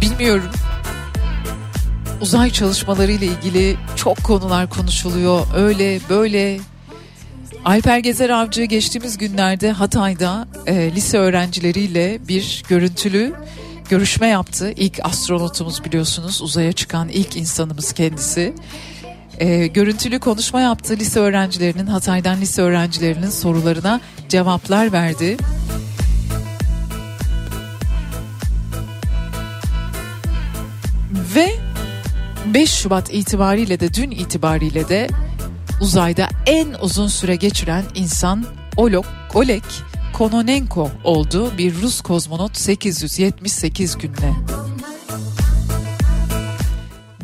Bilmiyorum. Uzay çalışmaları ile ilgili çok konular konuşuluyor. Öyle böyle Alper Gezer Avcı geçtiğimiz günlerde Hatay'da e, lise öğrencileriyle bir görüntülü görüşme yaptı. İlk astronotumuz biliyorsunuz uzaya çıkan ilk insanımız kendisi. E, görüntülü konuşma yaptı lise öğrencilerinin Hatay'dan lise öğrencilerinin sorularına cevaplar verdi. Ve 5 Şubat itibariyle de dün itibariyle de uzayda en uzun süre geçiren insan Olok, Oleg Kononenko oldu. Bir Rus kozmonot 878 günle.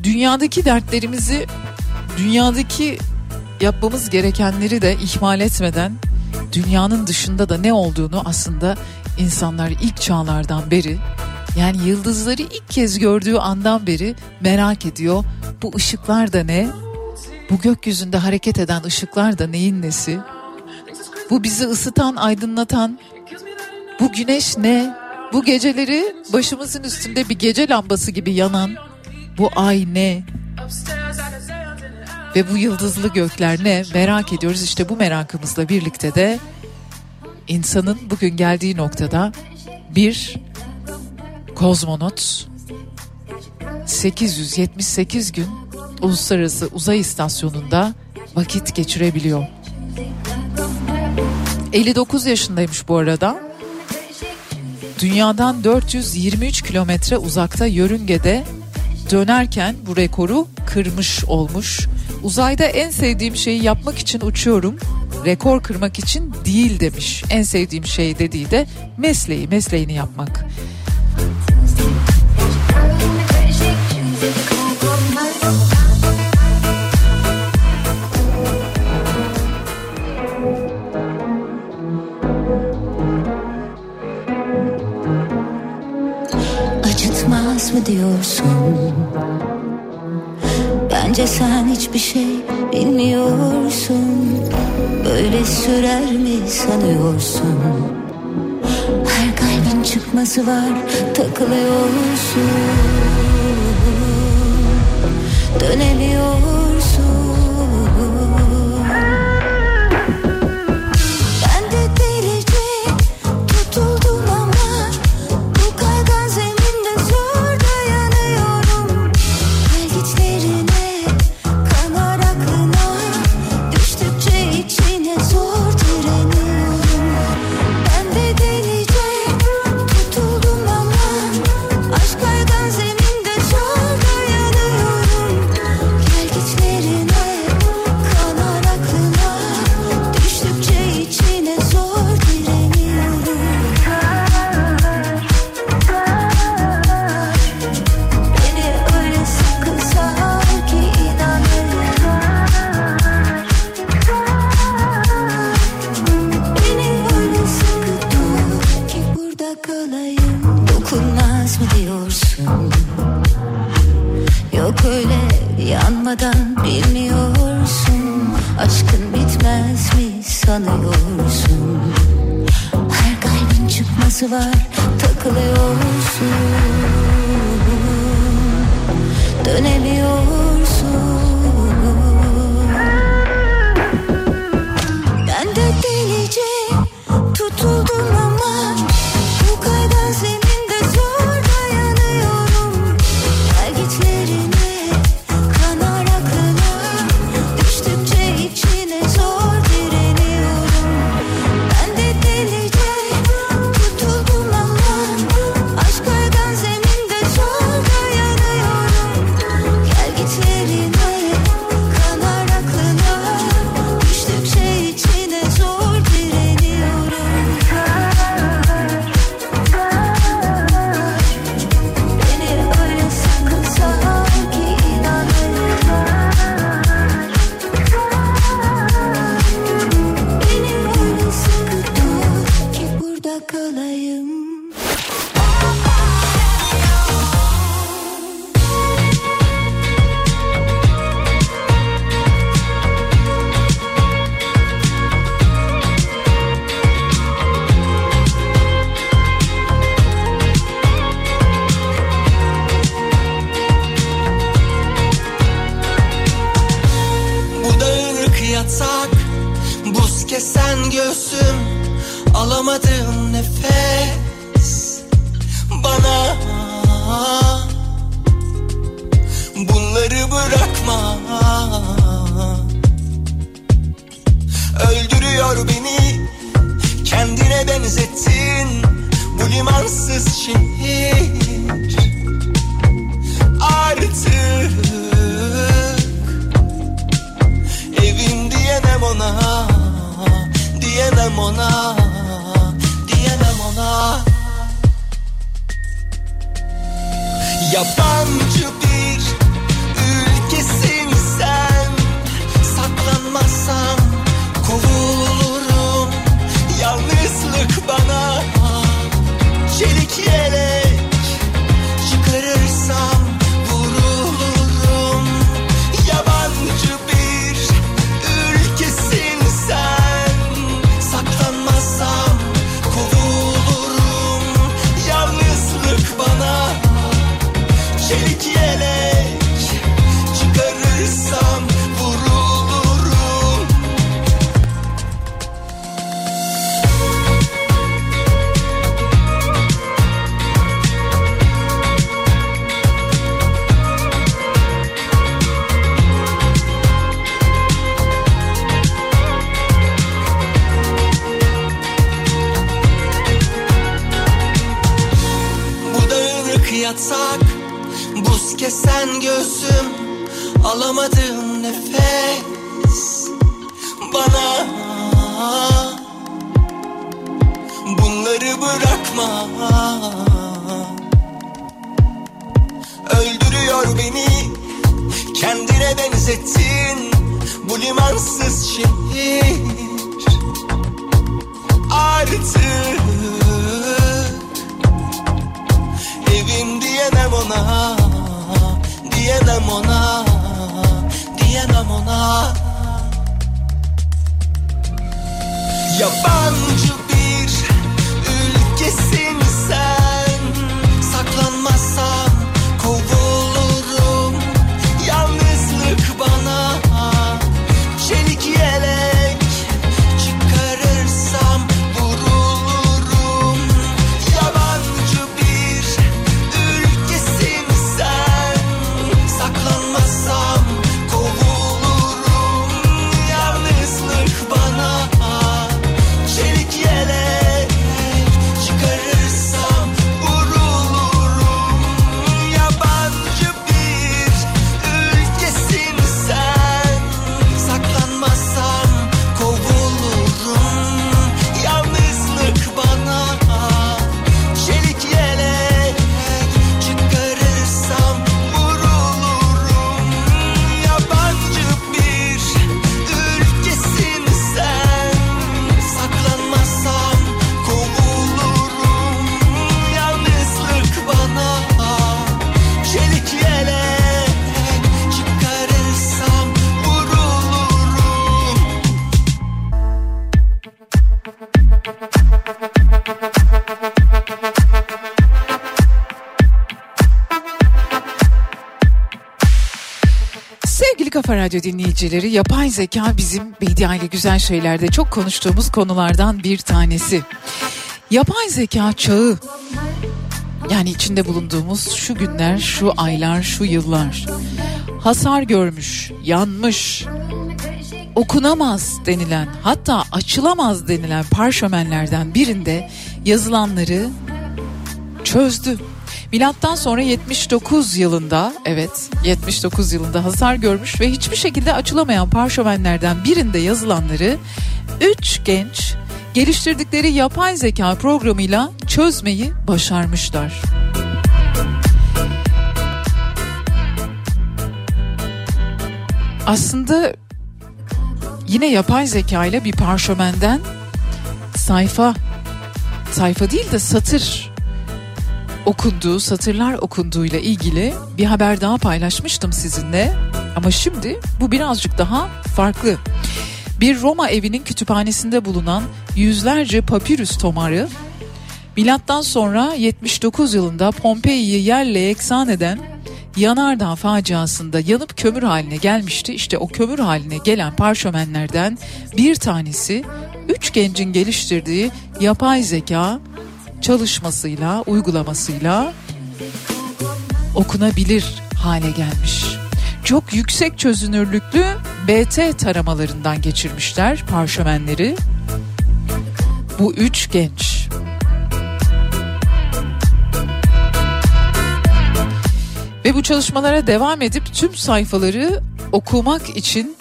Dünyadaki dertlerimizi, dünyadaki yapmamız gerekenleri de ihmal etmeden dünyanın dışında da ne olduğunu aslında insanlar ilk çağlardan beri yani yıldızları ilk kez gördüğü andan beri merak ediyor. Bu ışıklar da ne? Bu gökyüzünde hareket eden ışıklar da neyin nesi? Bu bizi ısıtan, aydınlatan bu güneş ne? Bu geceleri başımızın üstünde bir gece lambası gibi yanan bu ay ne? Ve bu yıldızlı gökler ne? Merak ediyoruz. İşte bu merakımızla birlikte de insanın bugün geldiği noktada bir kozmonot 878 gün Uluslararası Uzay İstasyonu'nda vakit geçirebiliyor. 59 yaşındaymış bu arada. Dünyadan 423 kilometre uzakta yörüngede dönerken bu rekoru kırmış olmuş. Uzayda en sevdiğim şeyi yapmak için uçuyorum. Rekor kırmak için değil demiş. En sevdiğim şey dediği de mesleği, mesleğini yapmak. Acıtmaz mı diyorsun Bence sen hiçbir şey bilmiyorsun. Böyle sürer mi sanıyorsun? Her kalbin çıkması var takılıyorsun. Dönemiyorsun Ona Diyemem ona. Yabancı Sevgili Kafa Radyo dinleyicileri, yapay zeka bizim Bedia ile güzel şeylerde çok konuştuğumuz konulardan bir tanesi. Yapay zeka çağı, yani içinde bulunduğumuz şu günler, şu aylar, şu yıllar hasar görmüş, yanmış, okunamaz denilen hatta açılamaz denilen parşömenlerden birinde yazılanları çözdü. Milattan sonra 79 yılında evet 79 yılında hasar görmüş ve hiçbir şekilde açılamayan parşömenlerden birinde yazılanları 3 genç geliştirdikleri yapay zeka programıyla çözmeyi başarmışlar. Aslında yine yapay zeka ile bir parşömenden sayfa sayfa değil de satır okunduğu, satırlar okunduğuyla ilgili bir haber daha paylaşmıştım sizinle. Ama şimdi bu birazcık daha farklı. Bir Roma evinin kütüphanesinde bulunan yüzlerce papirüs tomarı Milattan sonra 79 yılında Pompei'yi yerle yeksan eden Yanardağ faciasında yanıp kömür haline gelmişti. İşte o kömür haline gelen parşömenlerden bir tanesi üç gencin geliştirdiği yapay zeka çalışmasıyla, uygulamasıyla okunabilir hale gelmiş. Çok yüksek çözünürlüklü BT taramalarından geçirmişler parşömenleri. Bu üç genç. Ve bu çalışmalara devam edip tüm sayfaları okumak için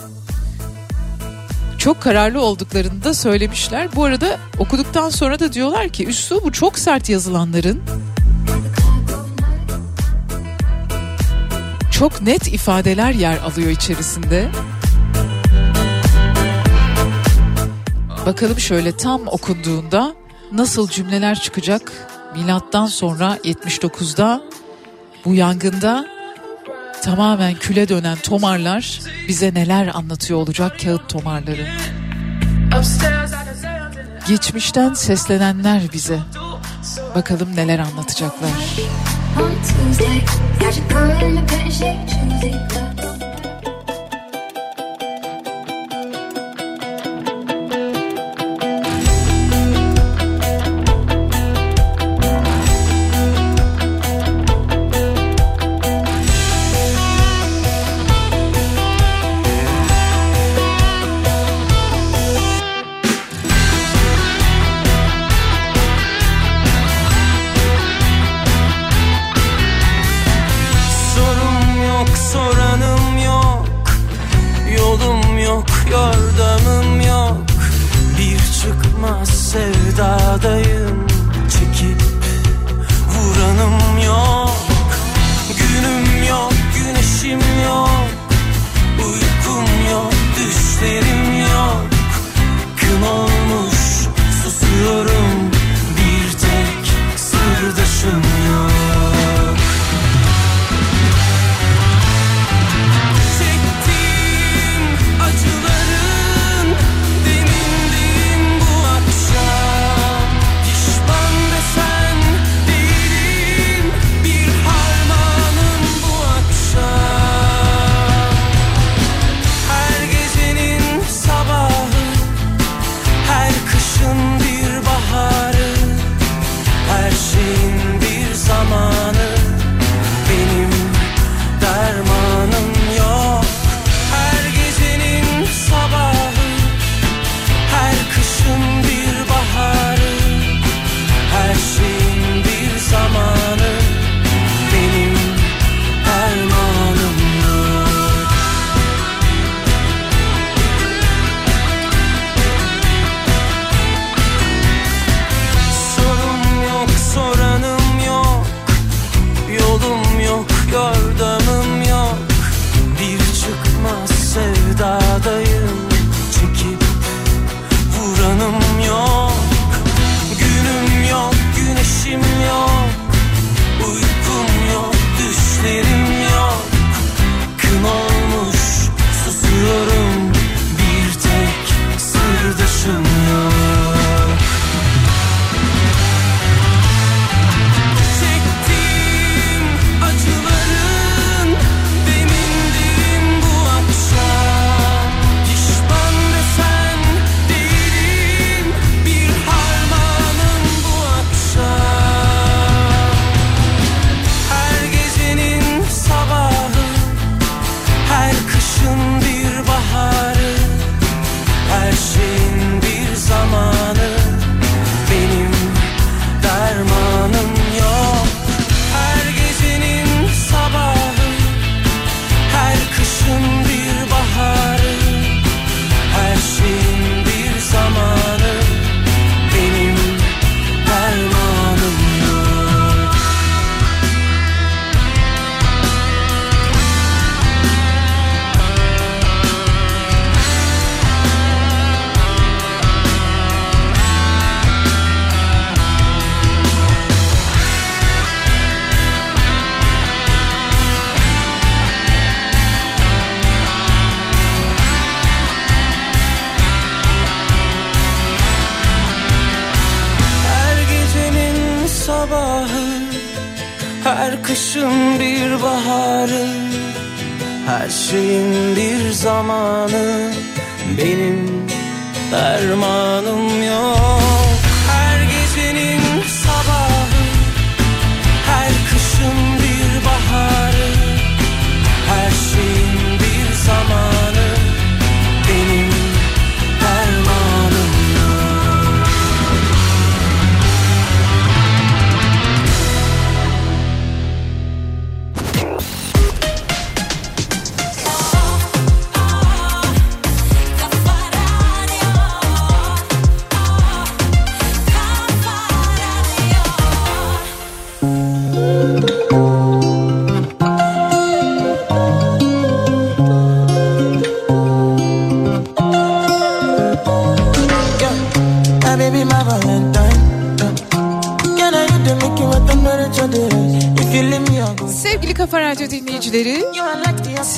çok kararlı olduklarını da söylemişler. Bu arada okuduktan sonra da diyorlar ki üslubu çok sert yazılanların çok net ifadeler yer alıyor içerisinde. Bakalım şöyle tam okunduğunda nasıl cümleler çıkacak? Milattan sonra 79'da bu yangında tamamen küle dönen tomarlar bize neler anlatıyor olacak kağıt tomarları. Geçmişten seslenenler bize. Bakalım neler anlatacaklar.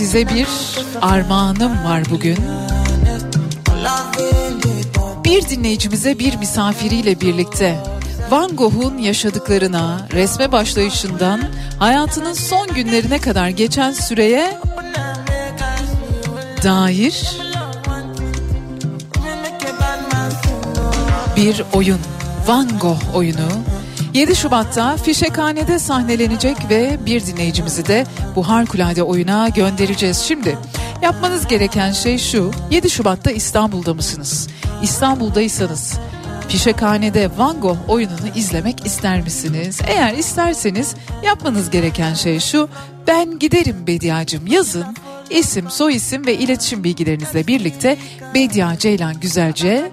Size bir armağanım var bugün. Bir dinleyicimize bir misafiriyle birlikte Van Gogh'un yaşadıklarına, resme başlayışından hayatının son günlerine kadar geçen süreye dair bir oyun. Van Gogh oyunu 7 Şubat'ta Fişekhane'de sahnelenecek ve bir dinleyicimizi de bu harikulade oyuna göndereceğiz. Şimdi yapmanız gereken şey şu 7 Şubat'ta İstanbul'da mısınız? İstanbul'daysanız Fişekhane'de Van Gogh oyununu izlemek ister misiniz? Eğer isterseniz yapmanız gereken şey şu ben giderim Bediacım yazın isim, soyisim ve iletişim bilgilerinizle birlikte Bedia Ceylan Güzelce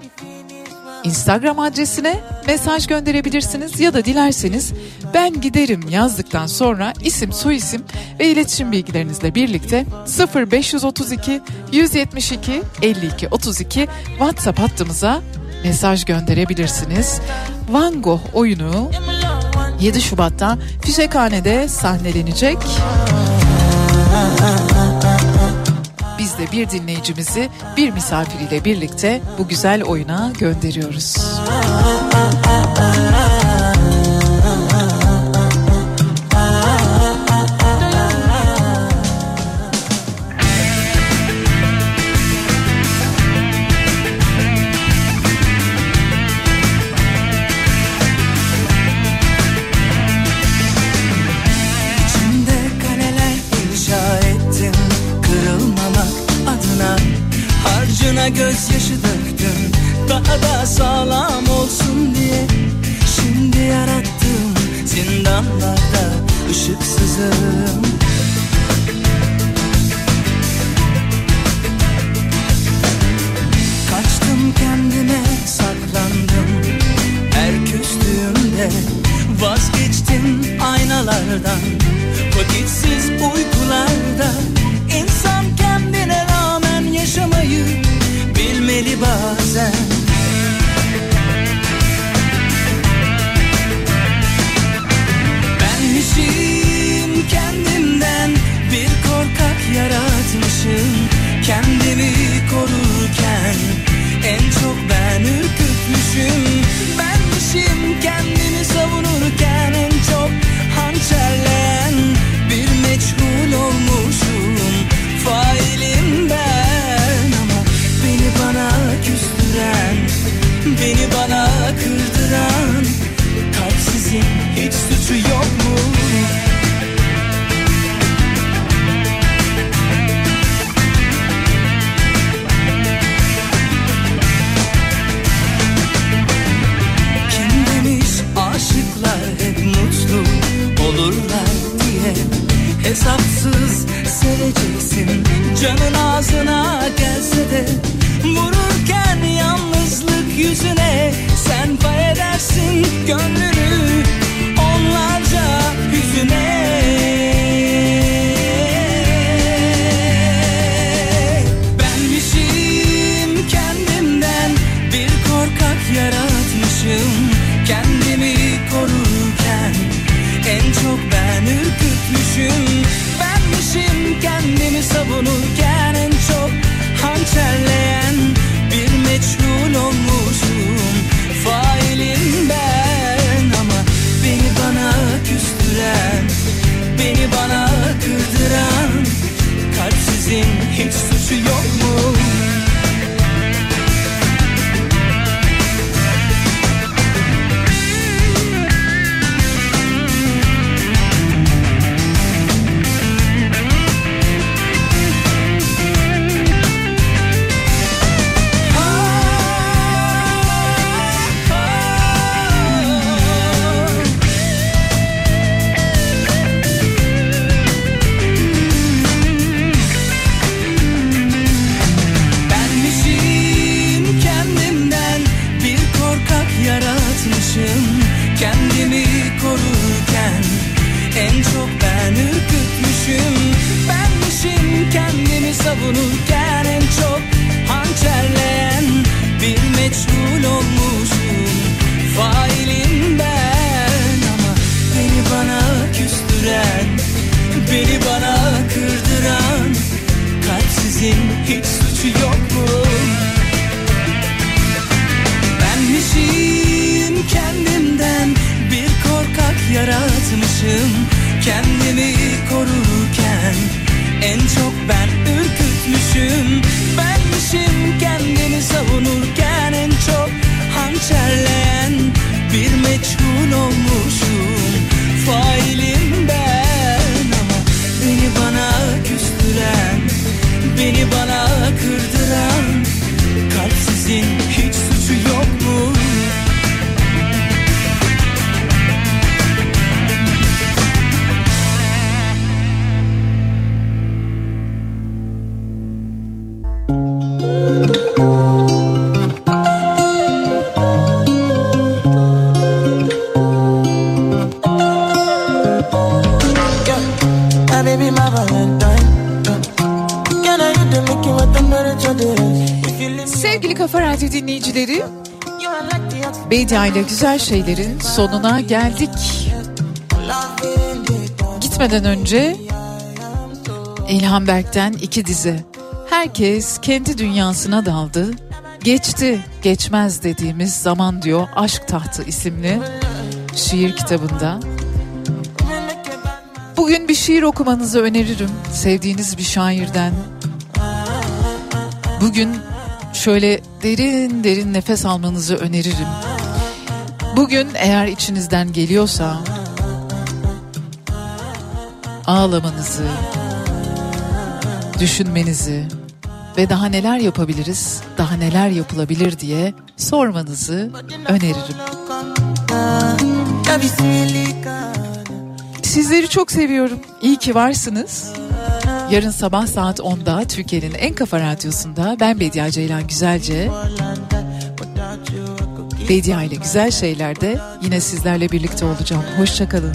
Instagram adresine mesaj gönderebilirsiniz ya da dilerseniz ben giderim yazdıktan sonra isim, soyisim ve iletişim bilgilerinizle birlikte 0532 172 52 32 WhatsApp hattımıza mesaj gönderebilirsiniz. Van Gogh oyunu 7 Şubat'ta Fişekhane'de sahnelenecek. De bir dinleyicimizi bir misafiriyle birlikte bu güzel oyuna gönderiyoruz. Gözyaşı döktüm Daha da sağlam olsun diye Şimdi yarattığım zindanlarda ışıksızım. Kaçtım kendime saklandım Her küstüğümde vazgeçtim aynalardan Vakitsiz uykularda bilmeli bazen Kafa Radyo dinleyicileri, Bedia güzel şeylerin sonuna geldik. Gitmeden önce İlhan Berk'ten iki dize. Herkes kendi dünyasına daldı. Geçti, geçmez dediğimiz zaman diyor Aşk Tahtı isimli şiir kitabında. Bugün bir şiir okumanızı öneririm. Sevdiğiniz bir şairden. Bugün şöyle derin derin nefes almanızı öneririm. Bugün eğer içinizden geliyorsa ağlamanızı, düşünmenizi ve daha neler yapabiliriz, daha neler yapılabilir diye sormanızı öneririm. Sizleri çok seviyorum. İyi ki varsınız. Yarın sabah saat 10'da Türkiye'nin en kafa radyosunda ben Bediye Ceylan Güzelce Bediye ile güzel şeylerde yine sizlerle birlikte olacağım. Hoşçakalın.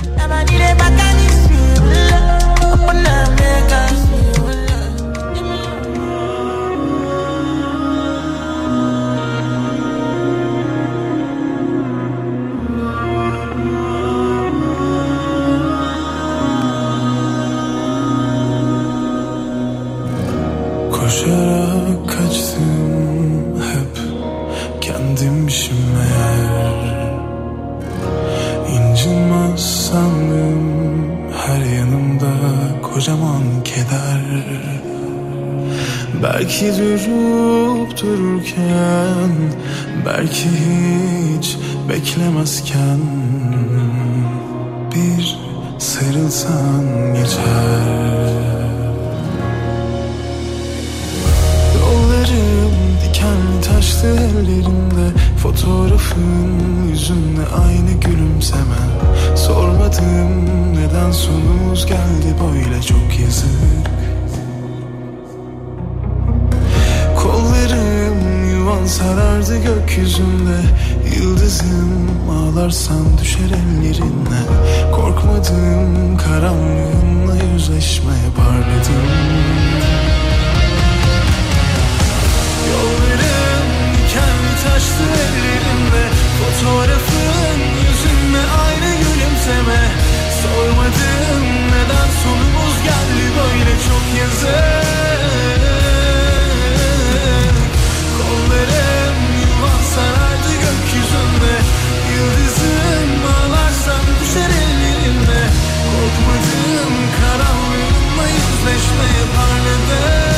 Belki durup dururken Belki hiç beklemezken Bir sarılsan geçer. Yollarım dikenli taşlı ellerimde Fotoğrafın yüzünle aynı gülümseme. Sormadım neden sonumuz geldi böyle çok yazık sarardı gökyüzünde. Yıldızım ağlarsan düşer ellerine. Korkmadım karanlığınla yüzleşmeye parladım Yollarım dikenli taşlı ellerimde Fotoğrafın yüzünle aynı gülümseme. Sormadım neden sonumuz geldi böyle çok yazık Yıldızım ağlarsan düşer ellerinde Korkmadım karanlığınla yüzleşmeye parladım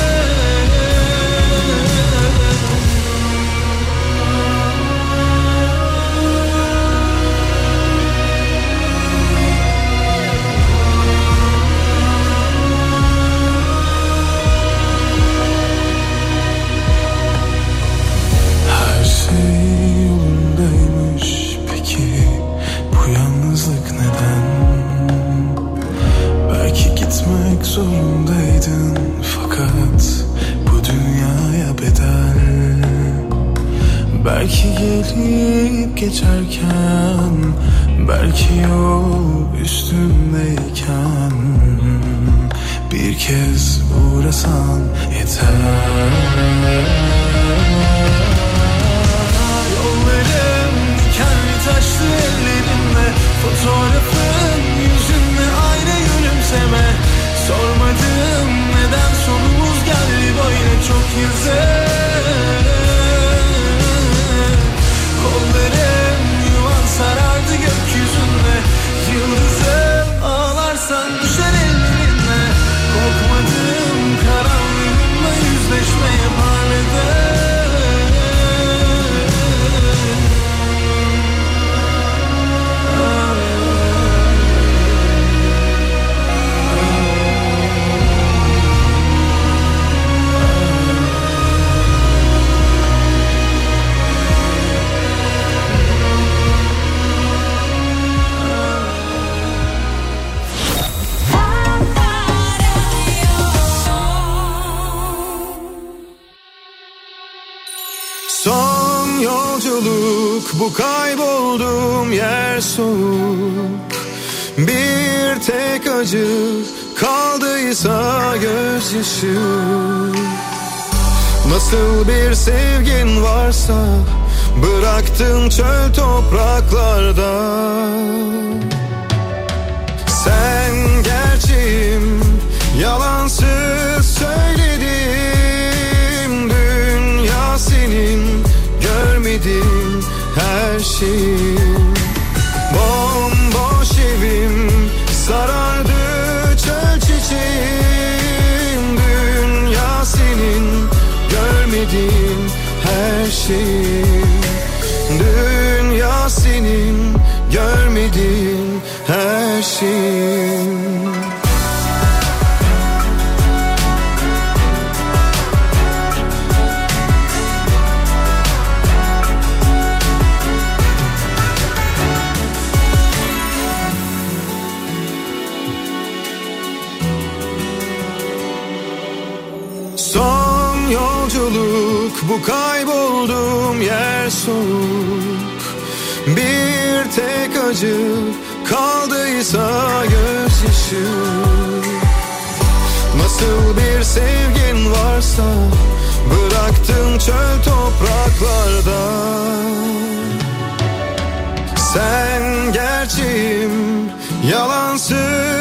Bıraktığım çöl toprağı soğuk. Bir tek acı kaldıysa gözyaşı. Nasıl bir sevgin varsa Bıraktın çöl topraklarda. Sen gerçeğim yalansın.